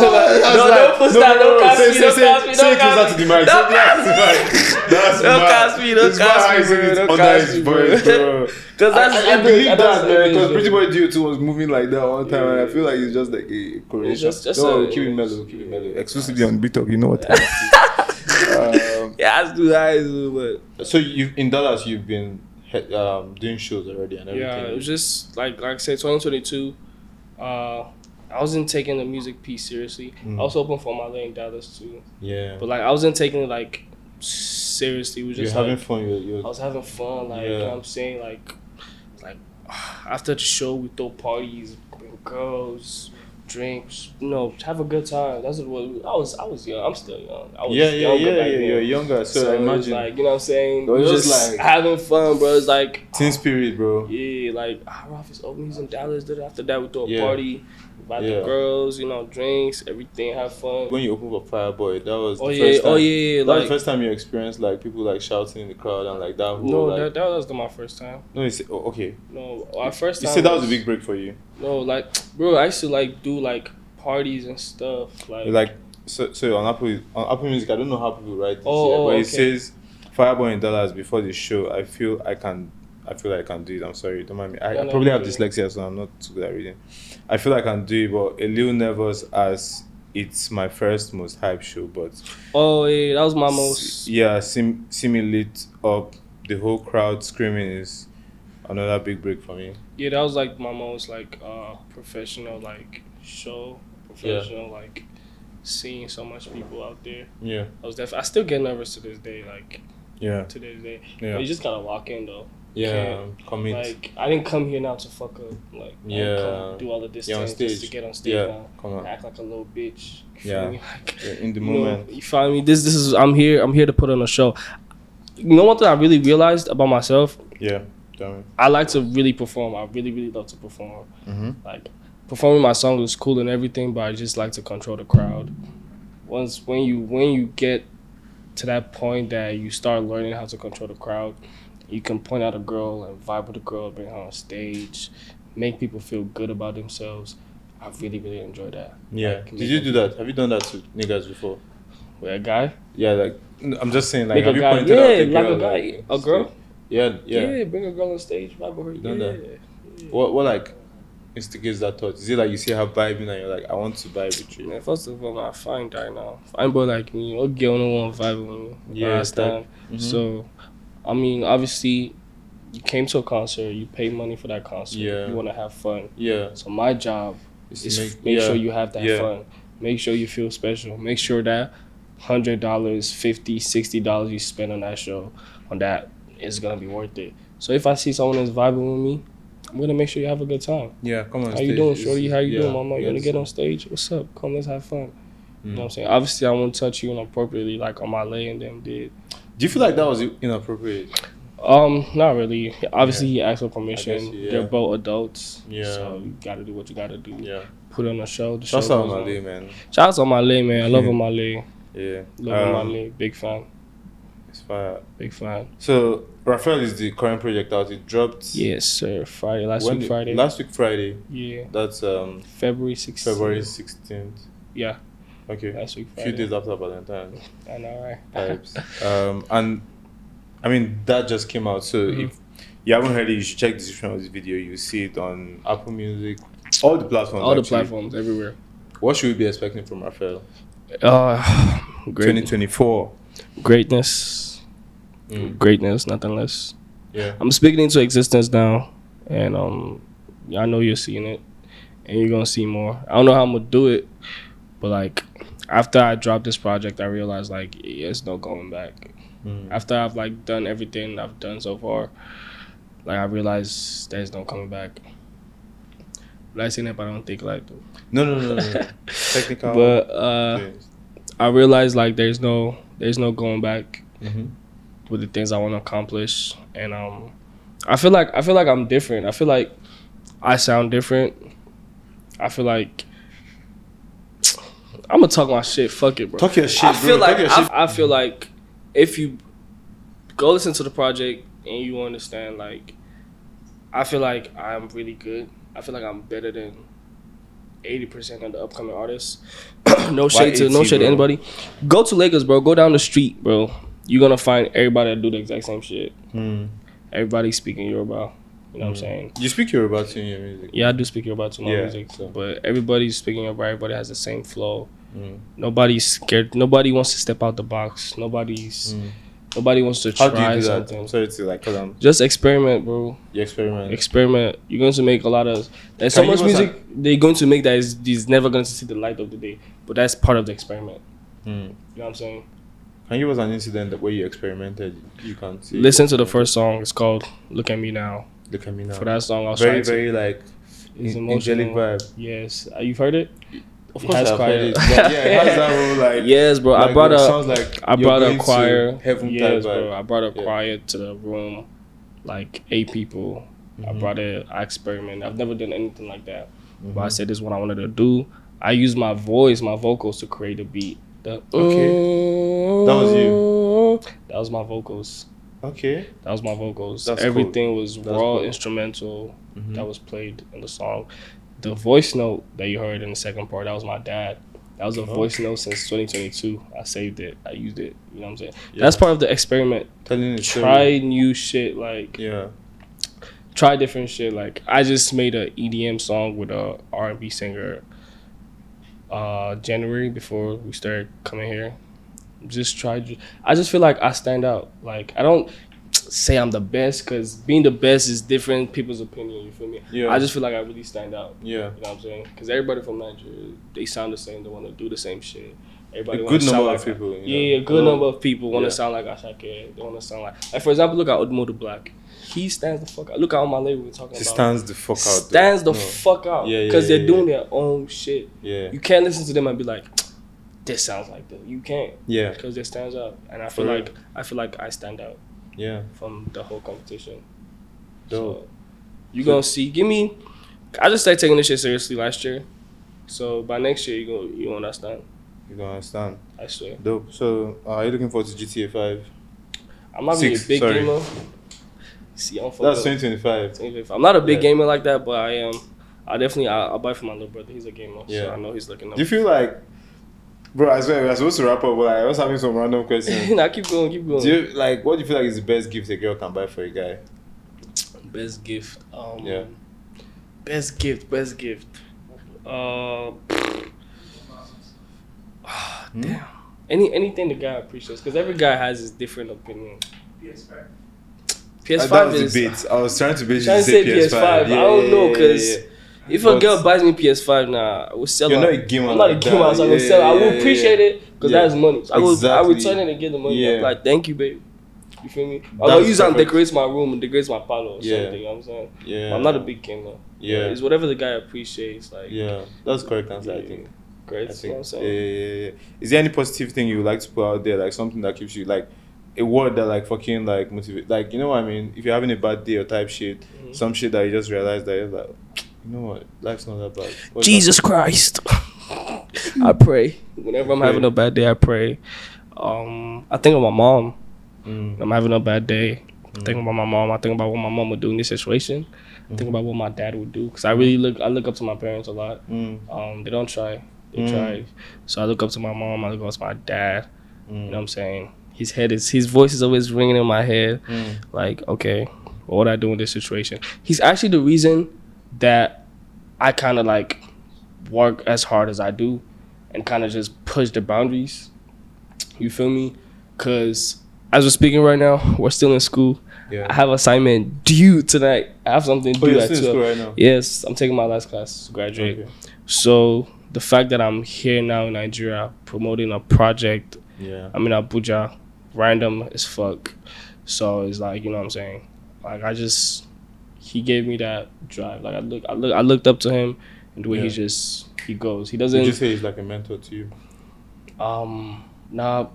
No, don't put that, don't cast me, don't cast me, Say don't it closer cast to the me. mic. Don't Say it closer to the mic. That's Don't mad. cast me, don't It's mad cast how me, you say bro, it don't under cast his me, voice, bro. bro. [LAUGHS] Cause that's I, I the- believe that's that, the man, because image, Pretty bro. Boy Dio too was moving like that one time, and I feel like it's just like a correlation. just- just no, a- keep it mellow, keep it mellow. Exclusively on Big Talk, you know what time it is. [LAUGHS] um, [LAUGHS] Yeah, I do that, I do, but So you in Dallas, you've been he- um, doing shows already and everything. yeah, it was just like like I said, 2022. Uh, I wasn't taking the music piece seriously. Mm. I was hoping for my lane in Dallas too, yeah. but like I wasn't taking it like seriously. It was you're having like, fun. You're, you're I was having fun. Like you know what I'm saying, like like [SIGHS] after the show we throw parties, bring girls, drinks, you know, have a good time. That's what. I was I was young. I'm still young. I was yeah, yeah, younger yeah, yeah. You're younger, so, So, I it was imagine like you know what I'm saying. It was just, just like- having fun, bro. It's like teen spirit, bro. yeah, like our office open. He's in Dallas. Then after that, we throw a Yeah. party, invite Yeah. the girls, you know, drinks, everything, have fun. When you opened for Fireboy, that was oh the yeah, first oh, time. oh yeah, yeah. That was the first time you experienced like people like shouting in the crowd and like that whole no, like that, that was my first time. no you oh, okay No, our first you said that was a big break for you No, like, [TSK] bro, I used to like do like parties and stuff. Like, like so so on Apple on Apple Music I don't know how people write this Oh, yet, oh, but okay. it says Fireboy in Dallas before the show I feel I can I feel like I can do it. I'm sorry, don't mind me. I, No, I no, probably have dyslexia, so I'm not too good at reading. I feel like I can do it, but a little nervous as it's my first most hype show. But Oh yeah, that was my most. yeah, sim lit up, the whole crowd screaming is another big break for me. Yeah, that was like my most like uh professional like show, professional like seeing so much people out there. Yeah, I was definitely. I still get nervous to this day, like yeah, to this day. yeah, But you just gotta walk in though. Yeah. Commit. Like I didn't come here now to fuck up. Like Yeah. come do all of this You're on just to get on stage yeah, now. come on. Act like a little bitch. Yeah. [LAUGHS] Like, Yeah, in the you know, moment. you find me. This this is I'm here. I'm here to put on a show. You know what thing I really realized about myself? Yeah, damn. I like to really perform. I really really love to perform. Mm-hmm. Like performing my song is cool and everything, but I just like to control the crowd. Once when you when you get to that point that you start learning how to control the crowd, you can point out a girl and vibe with a girl, bring her on stage, make people feel good about themselves. I really really enjoy that. Yeah. Like, Did you do that? Have you done that to niggas before? With a guy, Yeah, like I'm just saying, like make have you guy, pointed yeah, out a like girl, a guy, a girl. Yeah, yeah. bring a girl on stage, vibe with her. Done yeah. that. What what like instigates that thought? Is it like you see her vibing and you're like, I want to vibe with you? Man, first of all, I find that now. Fine boy like me, what girl no want vibe with me? Yeah, Yeah, that- Mhm. So, I mean, obviously, you came to a concert, you pay money for that concert. Yeah. You want to have fun. Yeah. So my job is to make, make yeah. sure you have that Yeah. fun. Make sure you feel special. Make sure that hundred dollars, fifty, sixty dollars you spend on that show, on that is gonna be worth it. So if I see someone that's vibing with me, I'm gonna make sure you have a good time. Yeah, come on. How you doing, shorty? How you yeah, doing, mama? You wanna get on stage? What's up? Come, let's have fun. You know what I'm Mm. saying? Obviously, I won't touch you inappropriately like Omah Lay and them did. Do you feel like that was inappropriate? Um, not really. Obviously, he asked for permission. guess, yeah. They're both adults. Yeah. So you gotta do what you gotta do. Yeah. Put on a show. The That's show how goes my on. man. Shout out to Male, man. I love [LAUGHS] Yeah. Male. Yeah. Love Um, Male. Big fan. It's fire. Big fan. So Raffeal is the current project out. It dropped Yes, sir. Friday. Last week Friday. Last week Friday. yeah. That's um February 16th. February sixteenth. Yeah. Okay. Last week A few days after Valentine's. I know, right? [LAUGHS] Um, and I mean that just came out. So Mhm. if you haven't heard it, you should check the description of this video. You see it on Apple Music, all the platforms. All the platforms everywhere. What should we be expecting from Raffeal? Uh, Twenty [SIGHS] great, twenty four. greatness, Mm. greatness, nothing less. Yeah. I'm speaking into existence now, and um, I know you're seeing it, and you're gonna see more. I don't know how I'm gonna do it, but like after I dropped this project, I realized like it's no going back. Mm. After I've like done everything I've done so far, like I realized there's no coming back. But I say that, but I don't think like. No, no, no, no. no. [LAUGHS] Technical. But uh, I realized like there's no there's no going back mm-hmm. with the things I want to accomplish, and um, I feel like I feel like I'm different. I feel like I sound different. I feel like I'm gonna talk my shit. Fuck it, bro. Talk your shit, I bro. feel like Talk your I, shit. I feel like if you go listen to the project and you understand, like I feel like I'm really good. I feel like I'm better than eighty percent of the upcoming artists. [CLEARS THROAT] no shade to no 80, shade to anybody. Go to Lagos, bro. Go down the street, bro. You're gonna find everybody that do the exact same shit. Mm. Everybody speaking Yoruba. You know what I'm Mm. saying? You speak Yoruba too in your music. Yeah, I do speak Yoruba to my Yeah, music, so- but everybody's speaking Yoruba. Everybody has the same flow. Mm. Nobody's scared. Nobody wants to step out the box. Nobody's Mm. nobody wants to How do try you do something. I'm sorry to like, cause I'm Just experiment, bro. you experiment. Experiment. You're going to make a lot of. There's so much give us music they're going to make that is, is never going to see the light of the day. But that's part of the experiment. Mm. You know what I'm saying? Can you give us an incident that where you experimented? You can't see. Listen to the first song. It's called "Look at Me Now." Look at me now. For that song, I was very, trying to. very like It's in- emotional. angelic vibe. Yes, Uh, you've heard it. Of It course, I've heard it. But yeah, it has that whole like. [LAUGHS] yes, bro. like, I brought it a. Sounds like I brought a choir. Heaven yes, bro. vibe. I brought a Yeah. choir to the room, like eight people. I Mhm. brought I experiment. I've never done anything like that. But I Mhm. said this is what I wanted to do. I used my voice, my vocals to create a beat. The, Okay. That was you. That was my vocals. Okay. That was my vocals. That's cool. Everything was That's raw cool. instrumental Mhm. that was played in the song. The voice note that you heard in the second part, that was my dad. That was a Okay. voice note since 2022. I saved it. I used it. You know what I'm saying? Yeah. That's part of the experiment. the story. Try new shit. Like Yeah. try different shit. Like I just made a EDM song with a R&B singer. Uh, January before we started coming here, just tried. I just feel like I stand out. Like I don't say I'm the best because being the best is different people's opinion. You feel me? Yeah. I just feel like I really stand out. Yeah. You know what I'm saying? Because everybody from Nigeria, they sound the same. They want to do the same shit. Everybody A good sound number like of people, you know. Yeah, a good Oh. number of people want to Yeah. sound like Asake. They want to sound like, like for example, look at Odumodublvck. He stands the fuck out. Look at all my label we're talking He about. stands the fuck out. though. stands the No. fuck out. Yeah, yeah, Because yeah, they're yeah. doing their own shit. Yeah. You can't listen to them and be like, this sounds like them. You can't. Yeah. Because they stands out, and I feel For real. like I feel like I stand out Yeah. from the whole competition. Dope. So you gonna see. Give me. I just started taking this shit seriously last year, so by next year you go you gonna understand. You gonna understand. I swear. Dope. So, uh, are you looking forward to GTA 5? I'm not really a big sorry. gamer. See, I'm That's fucked up. 2025. I'm not a big Yeah. gamer like that, but I am. I definitely I, I'll buy for my little brother. He's a gamer, so I know he's looking up. Do you feel like, bro? I swear we're supposed to wrap up, but like, I was having some random questions. [LAUGHS] nah, keep going, keep going. do you like what do you feel like is the best gift a girl can buy for a guy? Best gift. Um, Yeah. Best gift. Best gift. Uh. [SIGHS] Hmm? damn. Any anything the guy appreciates, because every guy has his different opinion. PS5. PS5 Uh, that was is. the bait. I was trying to bait Trying you to to say say PS5. PS5. I don't know, 'cause If a girl buys me PS5 now, I will sell it. You're her. not a gamer I'm not a like gamer, that. so I will Yeah, sell. her. I yeah, will yeah, appreciate it because Yeah. that's money. So I will. I will Exactly. return it and get the money. Yeah. Like, thank you, babe. You feel me? I'll use it and decorate my room and decorate my parlor or Yeah. something. You know what I'm saying? Yeah. I'm not a big gamer. Yeah. It's whatever the guy appreciates. Like, Yeah, that's correct answer. I think. great. I think. know what I'm Yeah, saying? yeah, yeah, yeah. Is there any positive thing you would like to put out there, like something that keeps you like a word that like fucking like motivate, like you know what I mean? If you're having a bad day or type shit, Mhm. some shit that you just realize that you're like, you know what, life's not that bad. What's Jesus Christ. [LAUGHS] I pray. Whenever I'm Pray. having a bad day, I pray. Um, I think of my mom. Mm, I'm having a bad day. I think about my mom. I think about what my mom would do in this situation. I think about what my dad would do because I really look. I look up to my parents a lot. mm, Um, they don't try. They Mm. try. So I look up to my mom. I look up to my dad. You know what mm, I'm saying? His head is. His voice is always ringing in my head. mm. Like, okay, what would I do in this situation? He's actually the reason that I kind of like work as hard as I do and kind of just push the boundaries. You feel me? Because as we're speaking right now, we're still in school. Yeah. I have assignment due tonight. I have something Oh, due you're at still in 12. school right now. Yes, I'm taking my last class to graduate. Okay. So the fact that I'm here now in Nigeria promoting a project Yeah. I'm in Abuja, random as fuck. So it's like you know what I'm saying. Like I just he gave me that drive. Like I look, I look, I looked up to him and the way he just he goes. He Would you doesn't say he's like a mentor to you? um not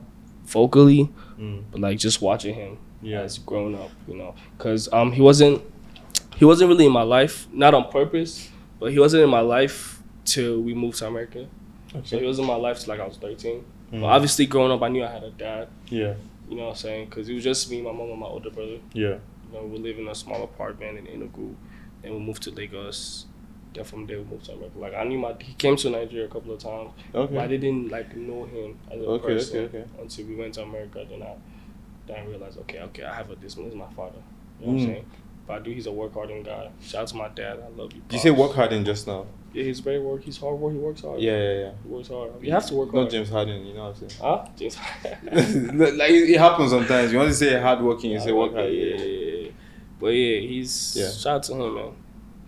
vocally, Mm. but like just watching him Yeah. as grown up, you know, because um he wasn't he wasn't really in my life, not on purpose, but he wasn't in my life till we moved to America. So he was in my life till like I was 13. Mm. But obviously, growing up, I knew I had a dad. Yeah. You know what I'm saying? Because it was just me, my mom, and my older brother. Yeah. You know, we live in a small apartment in Enugu, and we moved to Lagos. Then from there, we moved to America. Like I knew my he came to Nigeria a couple of times, but I didn't like know him as a Okay, person okay, okay. until we went to America. Then I then I realized, okay, okay, I have a this one. This is my father. You know what Mm. I'm saying? But I do. He's a work harding guy. Shout out to my dad. I love you. Did you say work hardin' just now? Yeah, he's very work. He's hard work. He works hard. Yeah, yeah, yeah. he works hard. You have to work hard. Not. James Harden, you know what I'm saying? Huh? James. Harden. [LAUGHS] like it happens sometimes. You want to say hard working, you say work hard. yeah, yeah, yeah. But yeah, he's Yeah. shout out to him, man.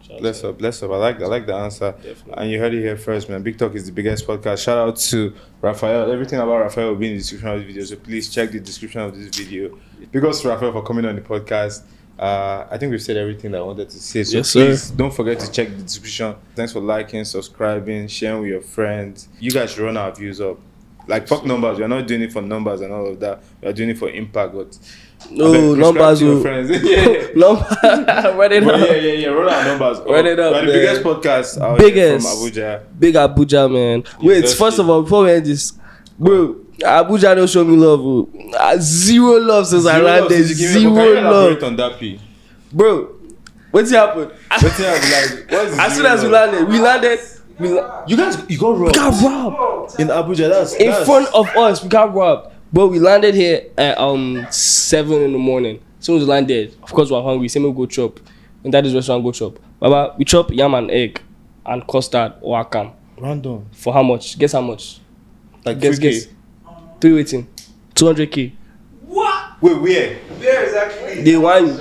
Shout Bless up, bless up. I like I like the answer. Definitely. And you heard it here first, man. Big Talk is the biggest podcast. Shout out to Raffeal. Everything about Raffeal will be in the description of the video. So please check the description of this video. Because Raffeal for coming on the podcast. Uh, I think we've said everything that I wanted to say. So Yes, sir. please don't forget to check the description. Thanks for liking, subscribing, sharing with your friends. You guys should run our views up. Like fuck numbers. We're not doing it for numbers and all of that. We're doing it for impact. But No, I beg, prescribe numbers your will- friends. [LAUGHS] [LAUGHS] yeah. Number, run it up. yeah, yeah, yeah. Roll our numbers. Run it up, We're the biggest podcast out Biggest. from Abuja. Big Abuja, man. Wait, first of all, before we end this, bro, Abuja don't show me love. Bro. Uh, zero love since I Zero love landed. since you came here, but Zero can you elaborate love, on that P. bro. What's happened? What's that like? What is As soon as we landed, we landed. We la- you guys, you got we robbed got robbed in Abuja. That's in that's, front of us. We got robbed, bro. We landed here at um seven in the morning. As soon as we landed, of course we we're hungry. Same we go chop. in daddy's restaurant go chop. Baba, we chop yam and egg and custard or akam. Random. For how much? Guess how much? Like Guess, 3K. guess. Three waiting. 200k. What? Wait, where? There exactly. They want you.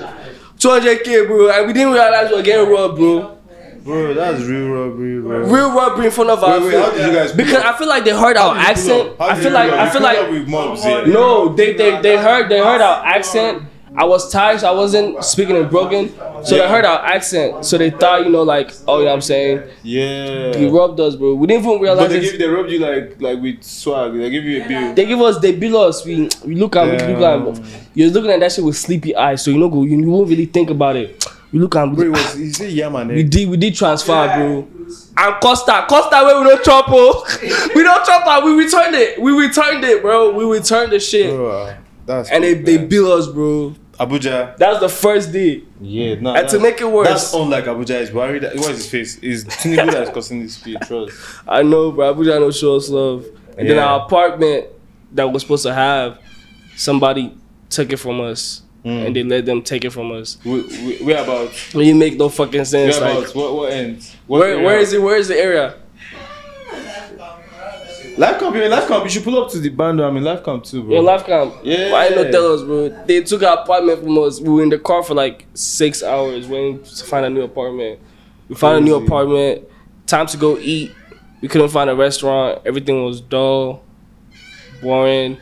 200k, bro. And we didn't realize we were getting robbed, bro. Bro, that's real robbery, bro. Real robbery in front of our Wait, wait, how did you guys Because up? I feel like they heard our How did accent. How I did feel you like I feel like up with mobs. No, they, they, they heard they heard our accent. I was tired, so I wasn't speaking in broken. So they heard our accent. So they thought, you know, like, oh, you know what I'm saying? Yeah. He robbed us, bro. We didn't even realize. But realize they it. give they robbed you like like with swag. They give you a bill. They give us, they bill us. We we look at, we look at. You're looking at that shit with sleepy eyes, so you know, go, you, you won't really think about it. You look at, Bro, it was he said yeah man. we did, we did transfer, bro. And Costa, Costa, where we don't chop, oh. [LAUGHS] we don't chop, ah, we returned it. We returned it, bro. We returned the shit, Bro, uh, that's and they cool, they man. bill us, bro. Abuja. That was the first day. Yeah, no. And to make it worse- that's unlike Abuja. Is Buhari. That, what is his face? Is Tinubu that's causing this speed? Trust. [LAUGHS] I know, bro. Abuja no show us love. And then our apartment that we're supposed to have, somebody took it from us, Mm. and they let them take it from us. We we we about When you make no fucking we sense, about like what what end? What where where is it? Where is the area? Life camp, yeah, life camp. You should pull up to the band. I mean, life camp too, bro. Your life camp. Yeah. Why ain't no tell us, bro? They took our apartment from us. We were in the car for like six hours waiting to find a new apartment. We found a new apartment. Time to go eat. We couldn't find a restaurant. Everything was dull, boring.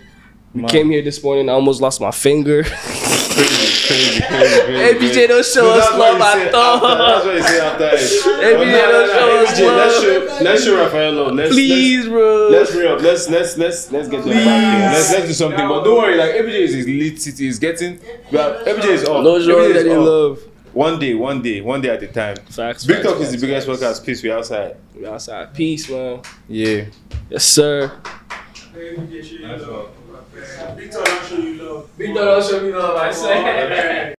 We Man. came here this morning. I almost lost my finger. [LAUGHS] crazy, crazy, crazy, crazy. Hey, don't show us love. I after- That's thought. what he said after it. Hey, But BJ, nah, nah, don't show us love. show, let's show Raffeal love. Please, bro. Let's, let's re up. Let's let's let's let's get back. Let's let's do something. But don't worry, like ABJ is his lead city. He's getting. ABJ is up. no joy that up. love. One day, one day, one day at a time. Facts. Big Talk is the biggest podcast. Peace. We outside. We outside. Peace, man. Yeah. Yes, sir. Big Talk, I'll show you love. Big don't show me love. I say.